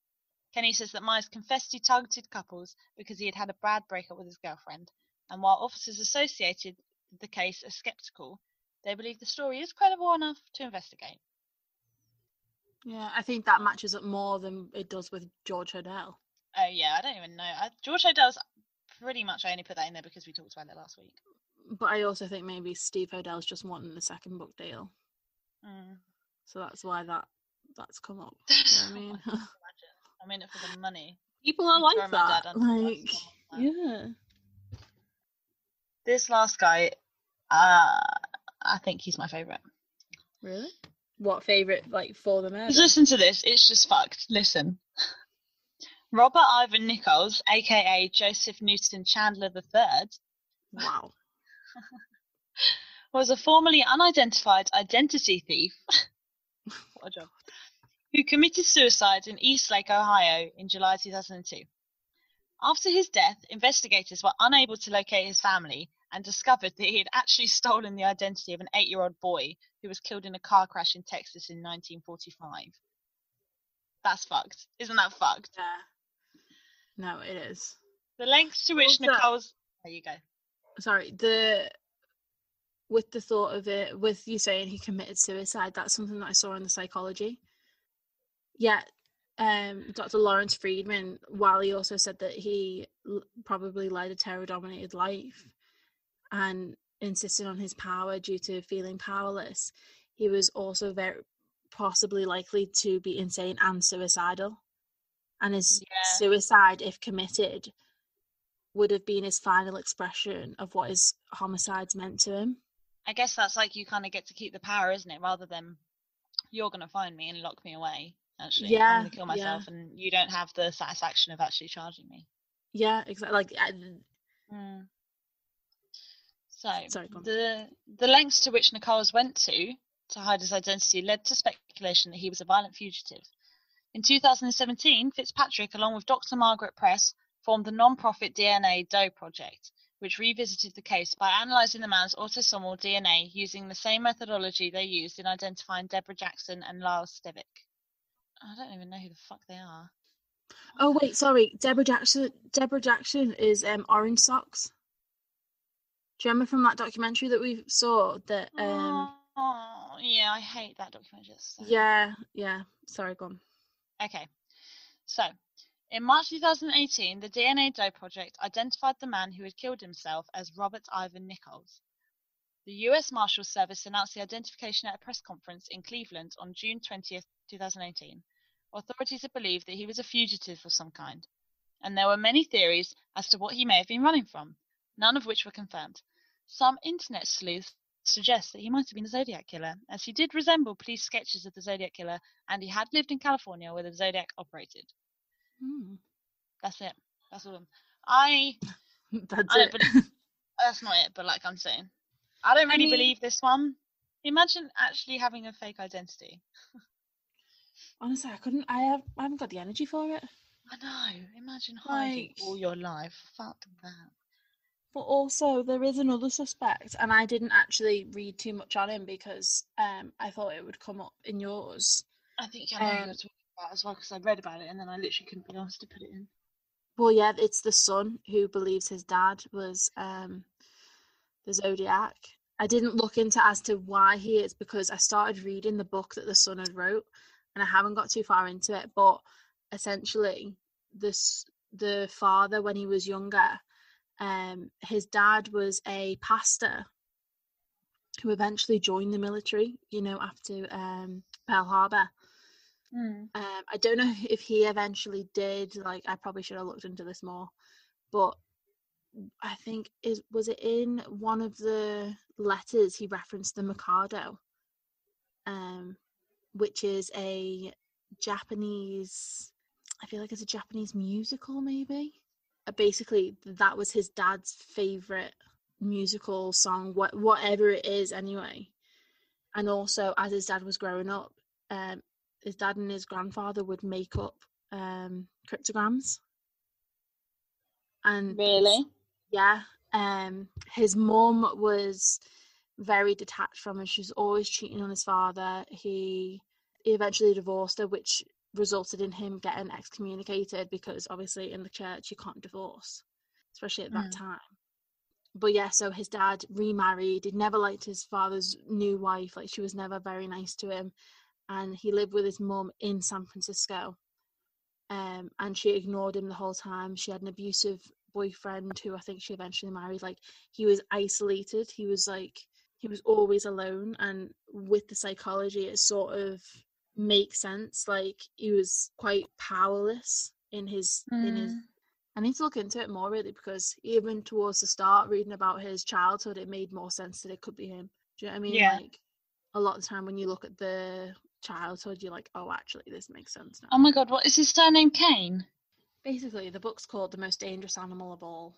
Speaker 1: Kenny says that Myers confessed he targeted couples because he had had a bad breakup with his girlfriend, and while officers associated with the case are skeptical, they believe the story is credible enough to investigate.
Speaker 2: Yeah, I think that matches up more than it does with George Hodel.
Speaker 1: Oh yeah, I don't even know. I, George Hodels pretty much I only put that in there because we talked about it last week.
Speaker 2: But I also think maybe Steve Hodel's just wanting the second book deal.
Speaker 1: Mm.
Speaker 2: So that's why that that's come up. (laughs) You know what I mean? (laughs)
Speaker 1: I'm in it for the money.
Speaker 2: People are like that.
Speaker 1: under the bus
Speaker 2: Like,
Speaker 1: all the time.
Speaker 2: yeah.
Speaker 1: This last guy, uh, I think he's my favourite.
Speaker 2: Really? What favorite like for the murder?
Speaker 1: Listen to this. It's just fucked. Listen. Robert Ivan Nichols, aka Joseph Newton Chandler III,
Speaker 2: Wow. (laughs)
Speaker 1: was a formerly unidentified identity thief. (laughs) what a job. Who committed suicide in Eastlake, Ohio in July 2002. After his death, investigators were unable to locate his family and discovered that he had actually stolen the identity of an eight year old boy who was killed in a car crash in Texas in 1945. That's fucked. Isn't that fucked?
Speaker 2: Yeah. No, it is.
Speaker 1: The lengths to which
Speaker 2: Also-
Speaker 1: Nichols. There you go.
Speaker 2: Sorry, the with the thought of it, with you saying he committed suicide, that's something that I saw in the psychology. Yeah, um, Dr. Lawrence Friedman, while he also said that he l- probably led a terror-dominated life and insisted on his power due to feeling powerless, he was also very possibly likely to be insane and suicidal. And his
Speaker 1: Yeah.
Speaker 2: suicide, if committed, would have been his final expression of what his homicides meant to him.
Speaker 1: I guess that's like you kind of get to keep the power, isn't it? Rather than you're going to find me and lock me away. Actually,
Speaker 2: Yeah,
Speaker 1: I'm going to kill
Speaker 2: yeah.
Speaker 1: myself, and you don't have the satisfaction of actually charging me.
Speaker 2: Yeah, exactly. Like, I,
Speaker 1: Mm. So
Speaker 2: Sorry,
Speaker 1: the the lengths to which Nichols went to to hide his identity led to speculation that he was a violent fugitive. In 2017, Fitzpatrick, along with Dr. Margaret Press, formed the non-profit DNA Doe project, which revisited the case by analysing the man's autosomal DNA using the same methodology they used in identifying Deborah Jackson and Lyle Stevick. I don't even know who the fuck they are.
Speaker 2: oh wait, sorry, Deborah Jackson. Deborah Jackson is um Orange Socks. Do you remember from that documentary that we saw that? Um,
Speaker 1: oh, yeah, I hate that documentary. So-
Speaker 2: yeah, yeah. Sorry, go on.
Speaker 1: Okay. So, in March 2018, the DNA Doe Project identified the man who had killed himself as Robert Ivan Nichols. The US Marshals Service announced the identification at a press conference in Cleveland on June 20, 2018. Authorities had believed that he was a fugitive of some kind, and there were many theories as to what he may have been running from, none of which were confirmed. Some internet sleuths suggest that he might have been a Zodiac killer, as he did resemble police sketches of the Zodiac killer and he had lived in California where the Zodiac operated.
Speaker 2: Hmm.
Speaker 1: That's it. That's all. I (laughs)
Speaker 2: That's
Speaker 1: I
Speaker 2: it.
Speaker 1: believe that's not it, but like I'm saying, I don't
Speaker 2: I
Speaker 1: really
Speaker 2: mean-
Speaker 1: believe this one. Imagine actually having a fake identity.
Speaker 2: Honestly, I couldn't. I have. I haven't got the energy for it.
Speaker 1: I know. Imagine hiding
Speaker 2: Like-
Speaker 1: all your life. Fuck that.
Speaker 2: But also, there is another suspect, and I didn't actually read too much on him because um, I thought it would come up in yours.
Speaker 1: I think I know
Speaker 2: Um,
Speaker 1: about as well because I read about it and then I literally couldn't be asked to put it in.
Speaker 2: Well, yeah, it's the son who believes his dad was um, the Zodiac. I didn't look into as to why he is because I started reading the book that the son had wrote, and I haven't got too far into it. But essentially, this the father when he was younger, um, his dad was a pastor who eventually joined the military. You know, after um, Pearl Harbor. Um, I don't know (laughs) if he eventually did. Like, I probably should have looked into this more, but I think is was it in one of the letters he referenced the Mikado, um, which is a Japanese. I feel like it's a Japanese musical, maybe. Uh, basically, that was his dad's favorite musical song, what whatever it is, anyway. And also, as his dad was growing up, um, his dad and his grandfather would make up um, cryptograms. And
Speaker 1: Really?
Speaker 2: yeah, um, his mum was very detached from him. She was always cheating on his father. He, he eventually divorced her, which resulted in him getting excommunicated because obviously in the church you can't divorce, especially at that
Speaker 1: Mm.
Speaker 2: time. But yeah, so his dad remarried. He never liked his father's new wife. Like she was never very nice to him, and he lived with his mum in San Francisco. Um, and she ignored him the whole time. She had an abusive boyfriend who I think she eventually married. Like he was isolated. He was like he was always alone. And with the psychology, it sort of makes sense. Like he was quite powerless in his in his.
Speaker 1: Mm.
Speaker 2: I need to look into it more really because even towards the start, reading about his childhood, it made more sense that it could be him. Do you know what I mean?
Speaker 1: Yeah.
Speaker 2: Like a lot of the time when you look at the childhood, you're like, oh, actually, this makes sense now.
Speaker 1: Oh my god, what is his surname? Kane?
Speaker 2: Basically, the book's called The Most Dangerous Animal of All.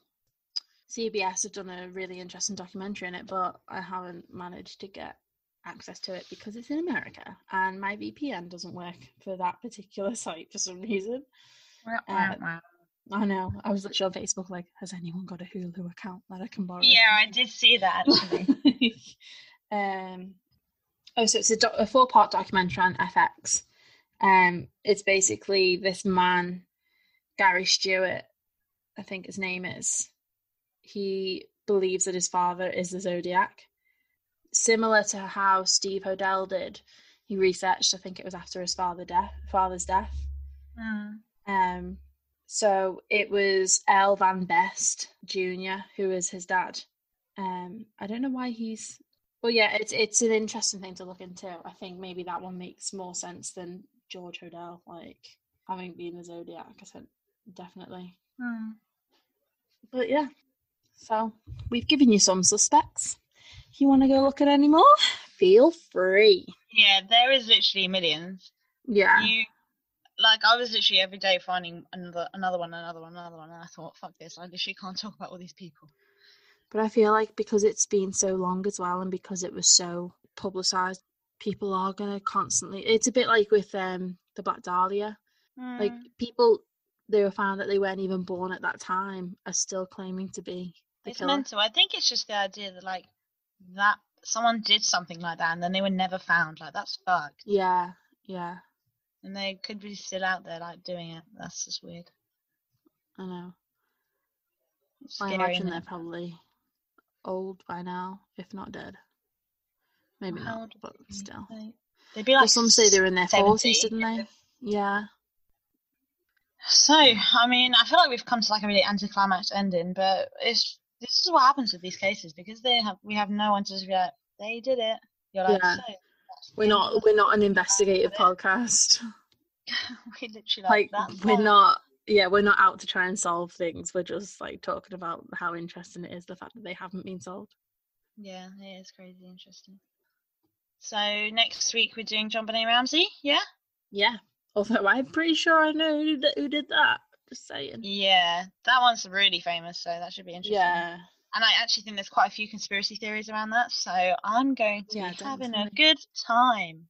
Speaker 2: CBS have done a really interesting documentary in it, but I haven't managed to get access to it because it's in America and my VPN doesn't work for that particular (laughs) site for some reason. Uh, I know. I was literally on Facebook like, has anyone got a Hulu account that I can borrow?
Speaker 1: yeah, I did see that (laughs)
Speaker 2: um, oh, so it's a, doc- a four-part documentary on FX. Um, it's basically this man, Gary Stewart, I think his name is. He believes that his father is the Zodiac, similar to how Steve Hodel did. He researched, I think it was after his father death, father's death.
Speaker 1: Mm.
Speaker 2: Um, so it was Earl Van Best Jr., who is his dad. Um, I don't know why he's. Well, yeah, it's it's an interesting thing to look into. I think maybe that one makes more sense than George Hodel, like having been the Zodiac. I said definitely.
Speaker 1: Mm.
Speaker 2: But yeah, so we've given you some suspects. If you want to go look at any more, feel free.
Speaker 1: Yeah, there is literally millions.
Speaker 2: Yeah,
Speaker 1: You like I was literally every day finding another another one, another one, another one, and I thought, fuck this, I literally can't talk about all these people.
Speaker 2: But I feel like because it's been so long as well, and because it was so publicized, people are gonna constantly. It's a bit like with um the Black Dahlia. Like
Speaker 1: Mm.
Speaker 2: people, they were found that they weren't even born at that time, are still claiming to be the
Speaker 1: it's
Speaker 2: killer.
Speaker 1: mental. I think it's just the idea that like that someone did something like that and then they were never found. Like that's fucked.
Speaker 2: Yeah, yeah,
Speaker 1: And they could be still out there like doing it. That's just weird.
Speaker 2: I know.
Speaker 1: It's
Speaker 2: I
Speaker 1: scary,
Speaker 2: imagine they're probably old by now, if not dead. Maybe
Speaker 1: How
Speaker 2: not,
Speaker 1: old
Speaker 2: but still.
Speaker 1: They- They'd be
Speaker 2: Well,
Speaker 1: like
Speaker 2: some say they're in their
Speaker 1: 70,
Speaker 2: forties, didn't they?
Speaker 1: yeah. So, I mean, I feel like we've come to like a really anticlimax ending, but it's this is what happens with these cases because they have we have no one to just be like they did it. You're like,
Speaker 2: Yeah.
Speaker 1: so
Speaker 2: we're not we're not an investigative podcast. (laughs)
Speaker 1: we literally
Speaker 2: Like
Speaker 1: like,
Speaker 2: we're not yeah, we're not out to try and solve things. We're just like talking about how interesting it is the fact that they haven't been solved.
Speaker 1: Yeah, it is crazy interesting. So next week we're doing JonBenét Ramsey. Yeah.
Speaker 2: Yeah. Although I'm pretty sure I know who did, who did that. Just saying.
Speaker 1: Yeah, that one's really famous, so that should be interesting.
Speaker 2: Yeah.
Speaker 1: And I actually think there's quite a few conspiracy theories around that, so I'm going to
Speaker 2: Yeah,
Speaker 1: be having a good time.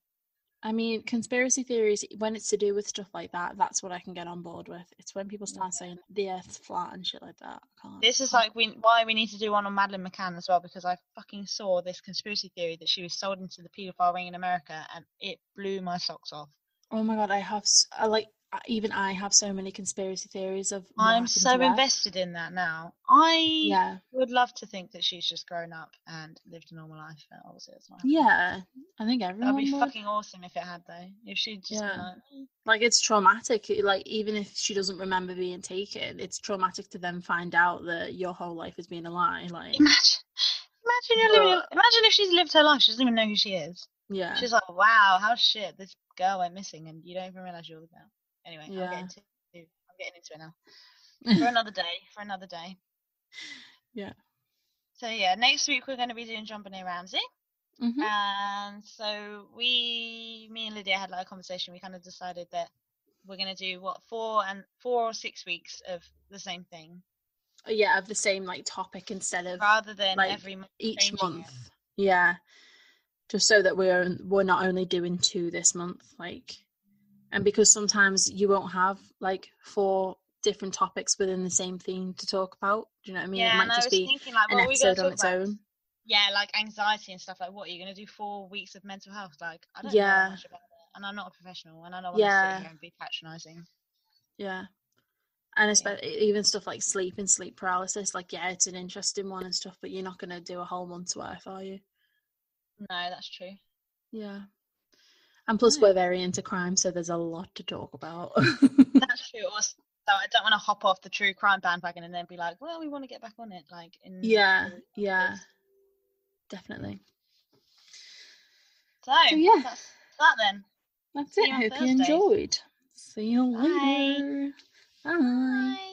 Speaker 2: I mean, conspiracy theories, when it's to do with stuff like that, that's what I can get on board with. It's when people start saying the earth's flat and shit like that. I can't.
Speaker 1: This is like we, why we need to do one on Madeleine McCann as well because I fucking saw this conspiracy theory that she was sold into the paedophile ring in America and it blew my socks off.
Speaker 2: Oh my god, I have, I like, even I have so many conspiracy theories of.
Speaker 1: I'm so invested in that now. I
Speaker 2: Yeah.
Speaker 1: would love to think that she's just grown up and lived a normal life. and Obviously, it's not.
Speaker 2: Yeah. I think everyone.
Speaker 1: That'd be
Speaker 2: would.
Speaker 1: fucking awesome if it had though. If she'd just
Speaker 2: Yeah.
Speaker 1: like, "Mm,
Speaker 2: like it's traumatic like even if she doesn't remember being taken it's traumatic to then find out that your whole life has been a lie like
Speaker 1: imagine, imagine you're living. Imagine if she's lived her life. She doesn't even know who she is.
Speaker 2: yeah
Speaker 1: She's like, wow, how shit this girl went missing, and you don't even realize you're the girl. Anyway, I'm
Speaker 2: Yeah.
Speaker 1: getting to I'm getting into it now. For (laughs) another day. For another day.
Speaker 2: Yeah.
Speaker 1: So yeah, next week we're going to be doing JonBenét Ramsey.
Speaker 2: Mhm.
Speaker 1: And so we, me and Lydia had like a conversation. We kind of decided that we're gonna do what four and four or six weeks of the same thing
Speaker 2: yeah, of the same like topic instead of
Speaker 1: rather than
Speaker 2: like,
Speaker 1: every month.
Speaker 2: each month.
Speaker 1: it.
Speaker 2: Yeah. Just so that we're we're not only doing two this month, like and because sometimes you won't have like four different topics within the same theme to talk about. Do you know what I mean?
Speaker 1: yeah,
Speaker 2: it
Speaker 1: and
Speaker 2: might
Speaker 1: I
Speaker 2: just
Speaker 1: was
Speaker 2: be
Speaker 1: thinking like,
Speaker 2: an
Speaker 1: what are we
Speaker 2: episode on its
Speaker 1: about?
Speaker 2: own.
Speaker 1: Yeah, like anxiety and stuff. Like, what are you gonna do? Four weeks of mental health? Like, I don't
Speaker 2: Yeah.
Speaker 1: know much about it, and I'm not a professional, and I don't want to sit here and be patronising.
Speaker 2: Yeah. And especially even stuff like sleep and sleep paralysis, like yeah, it's an interesting one and stuff, but you're not gonna do a whole month's worth, are you?
Speaker 1: No, that's true.
Speaker 2: Yeah. And plus we're very into crime, so there's a lot to talk about. (laughs)
Speaker 1: That's true. Also, I don't want to hop off the true crime bandwagon and then be like, well, we want to get back on it. Like, in
Speaker 2: yeah, yeah. Definitely.
Speaker 1: So,
Speaker 2: So, yeah.
Speaker 1: that's that then.
Speaker 2: That's
Speaker 1: See
Speaker 2: it.
Speaker 1: you on
Speaker 2: Hope you enjoyed. See you
Speaker 1: Bye.
Speaker 2: later. Bye.
Speaker 1: Bye.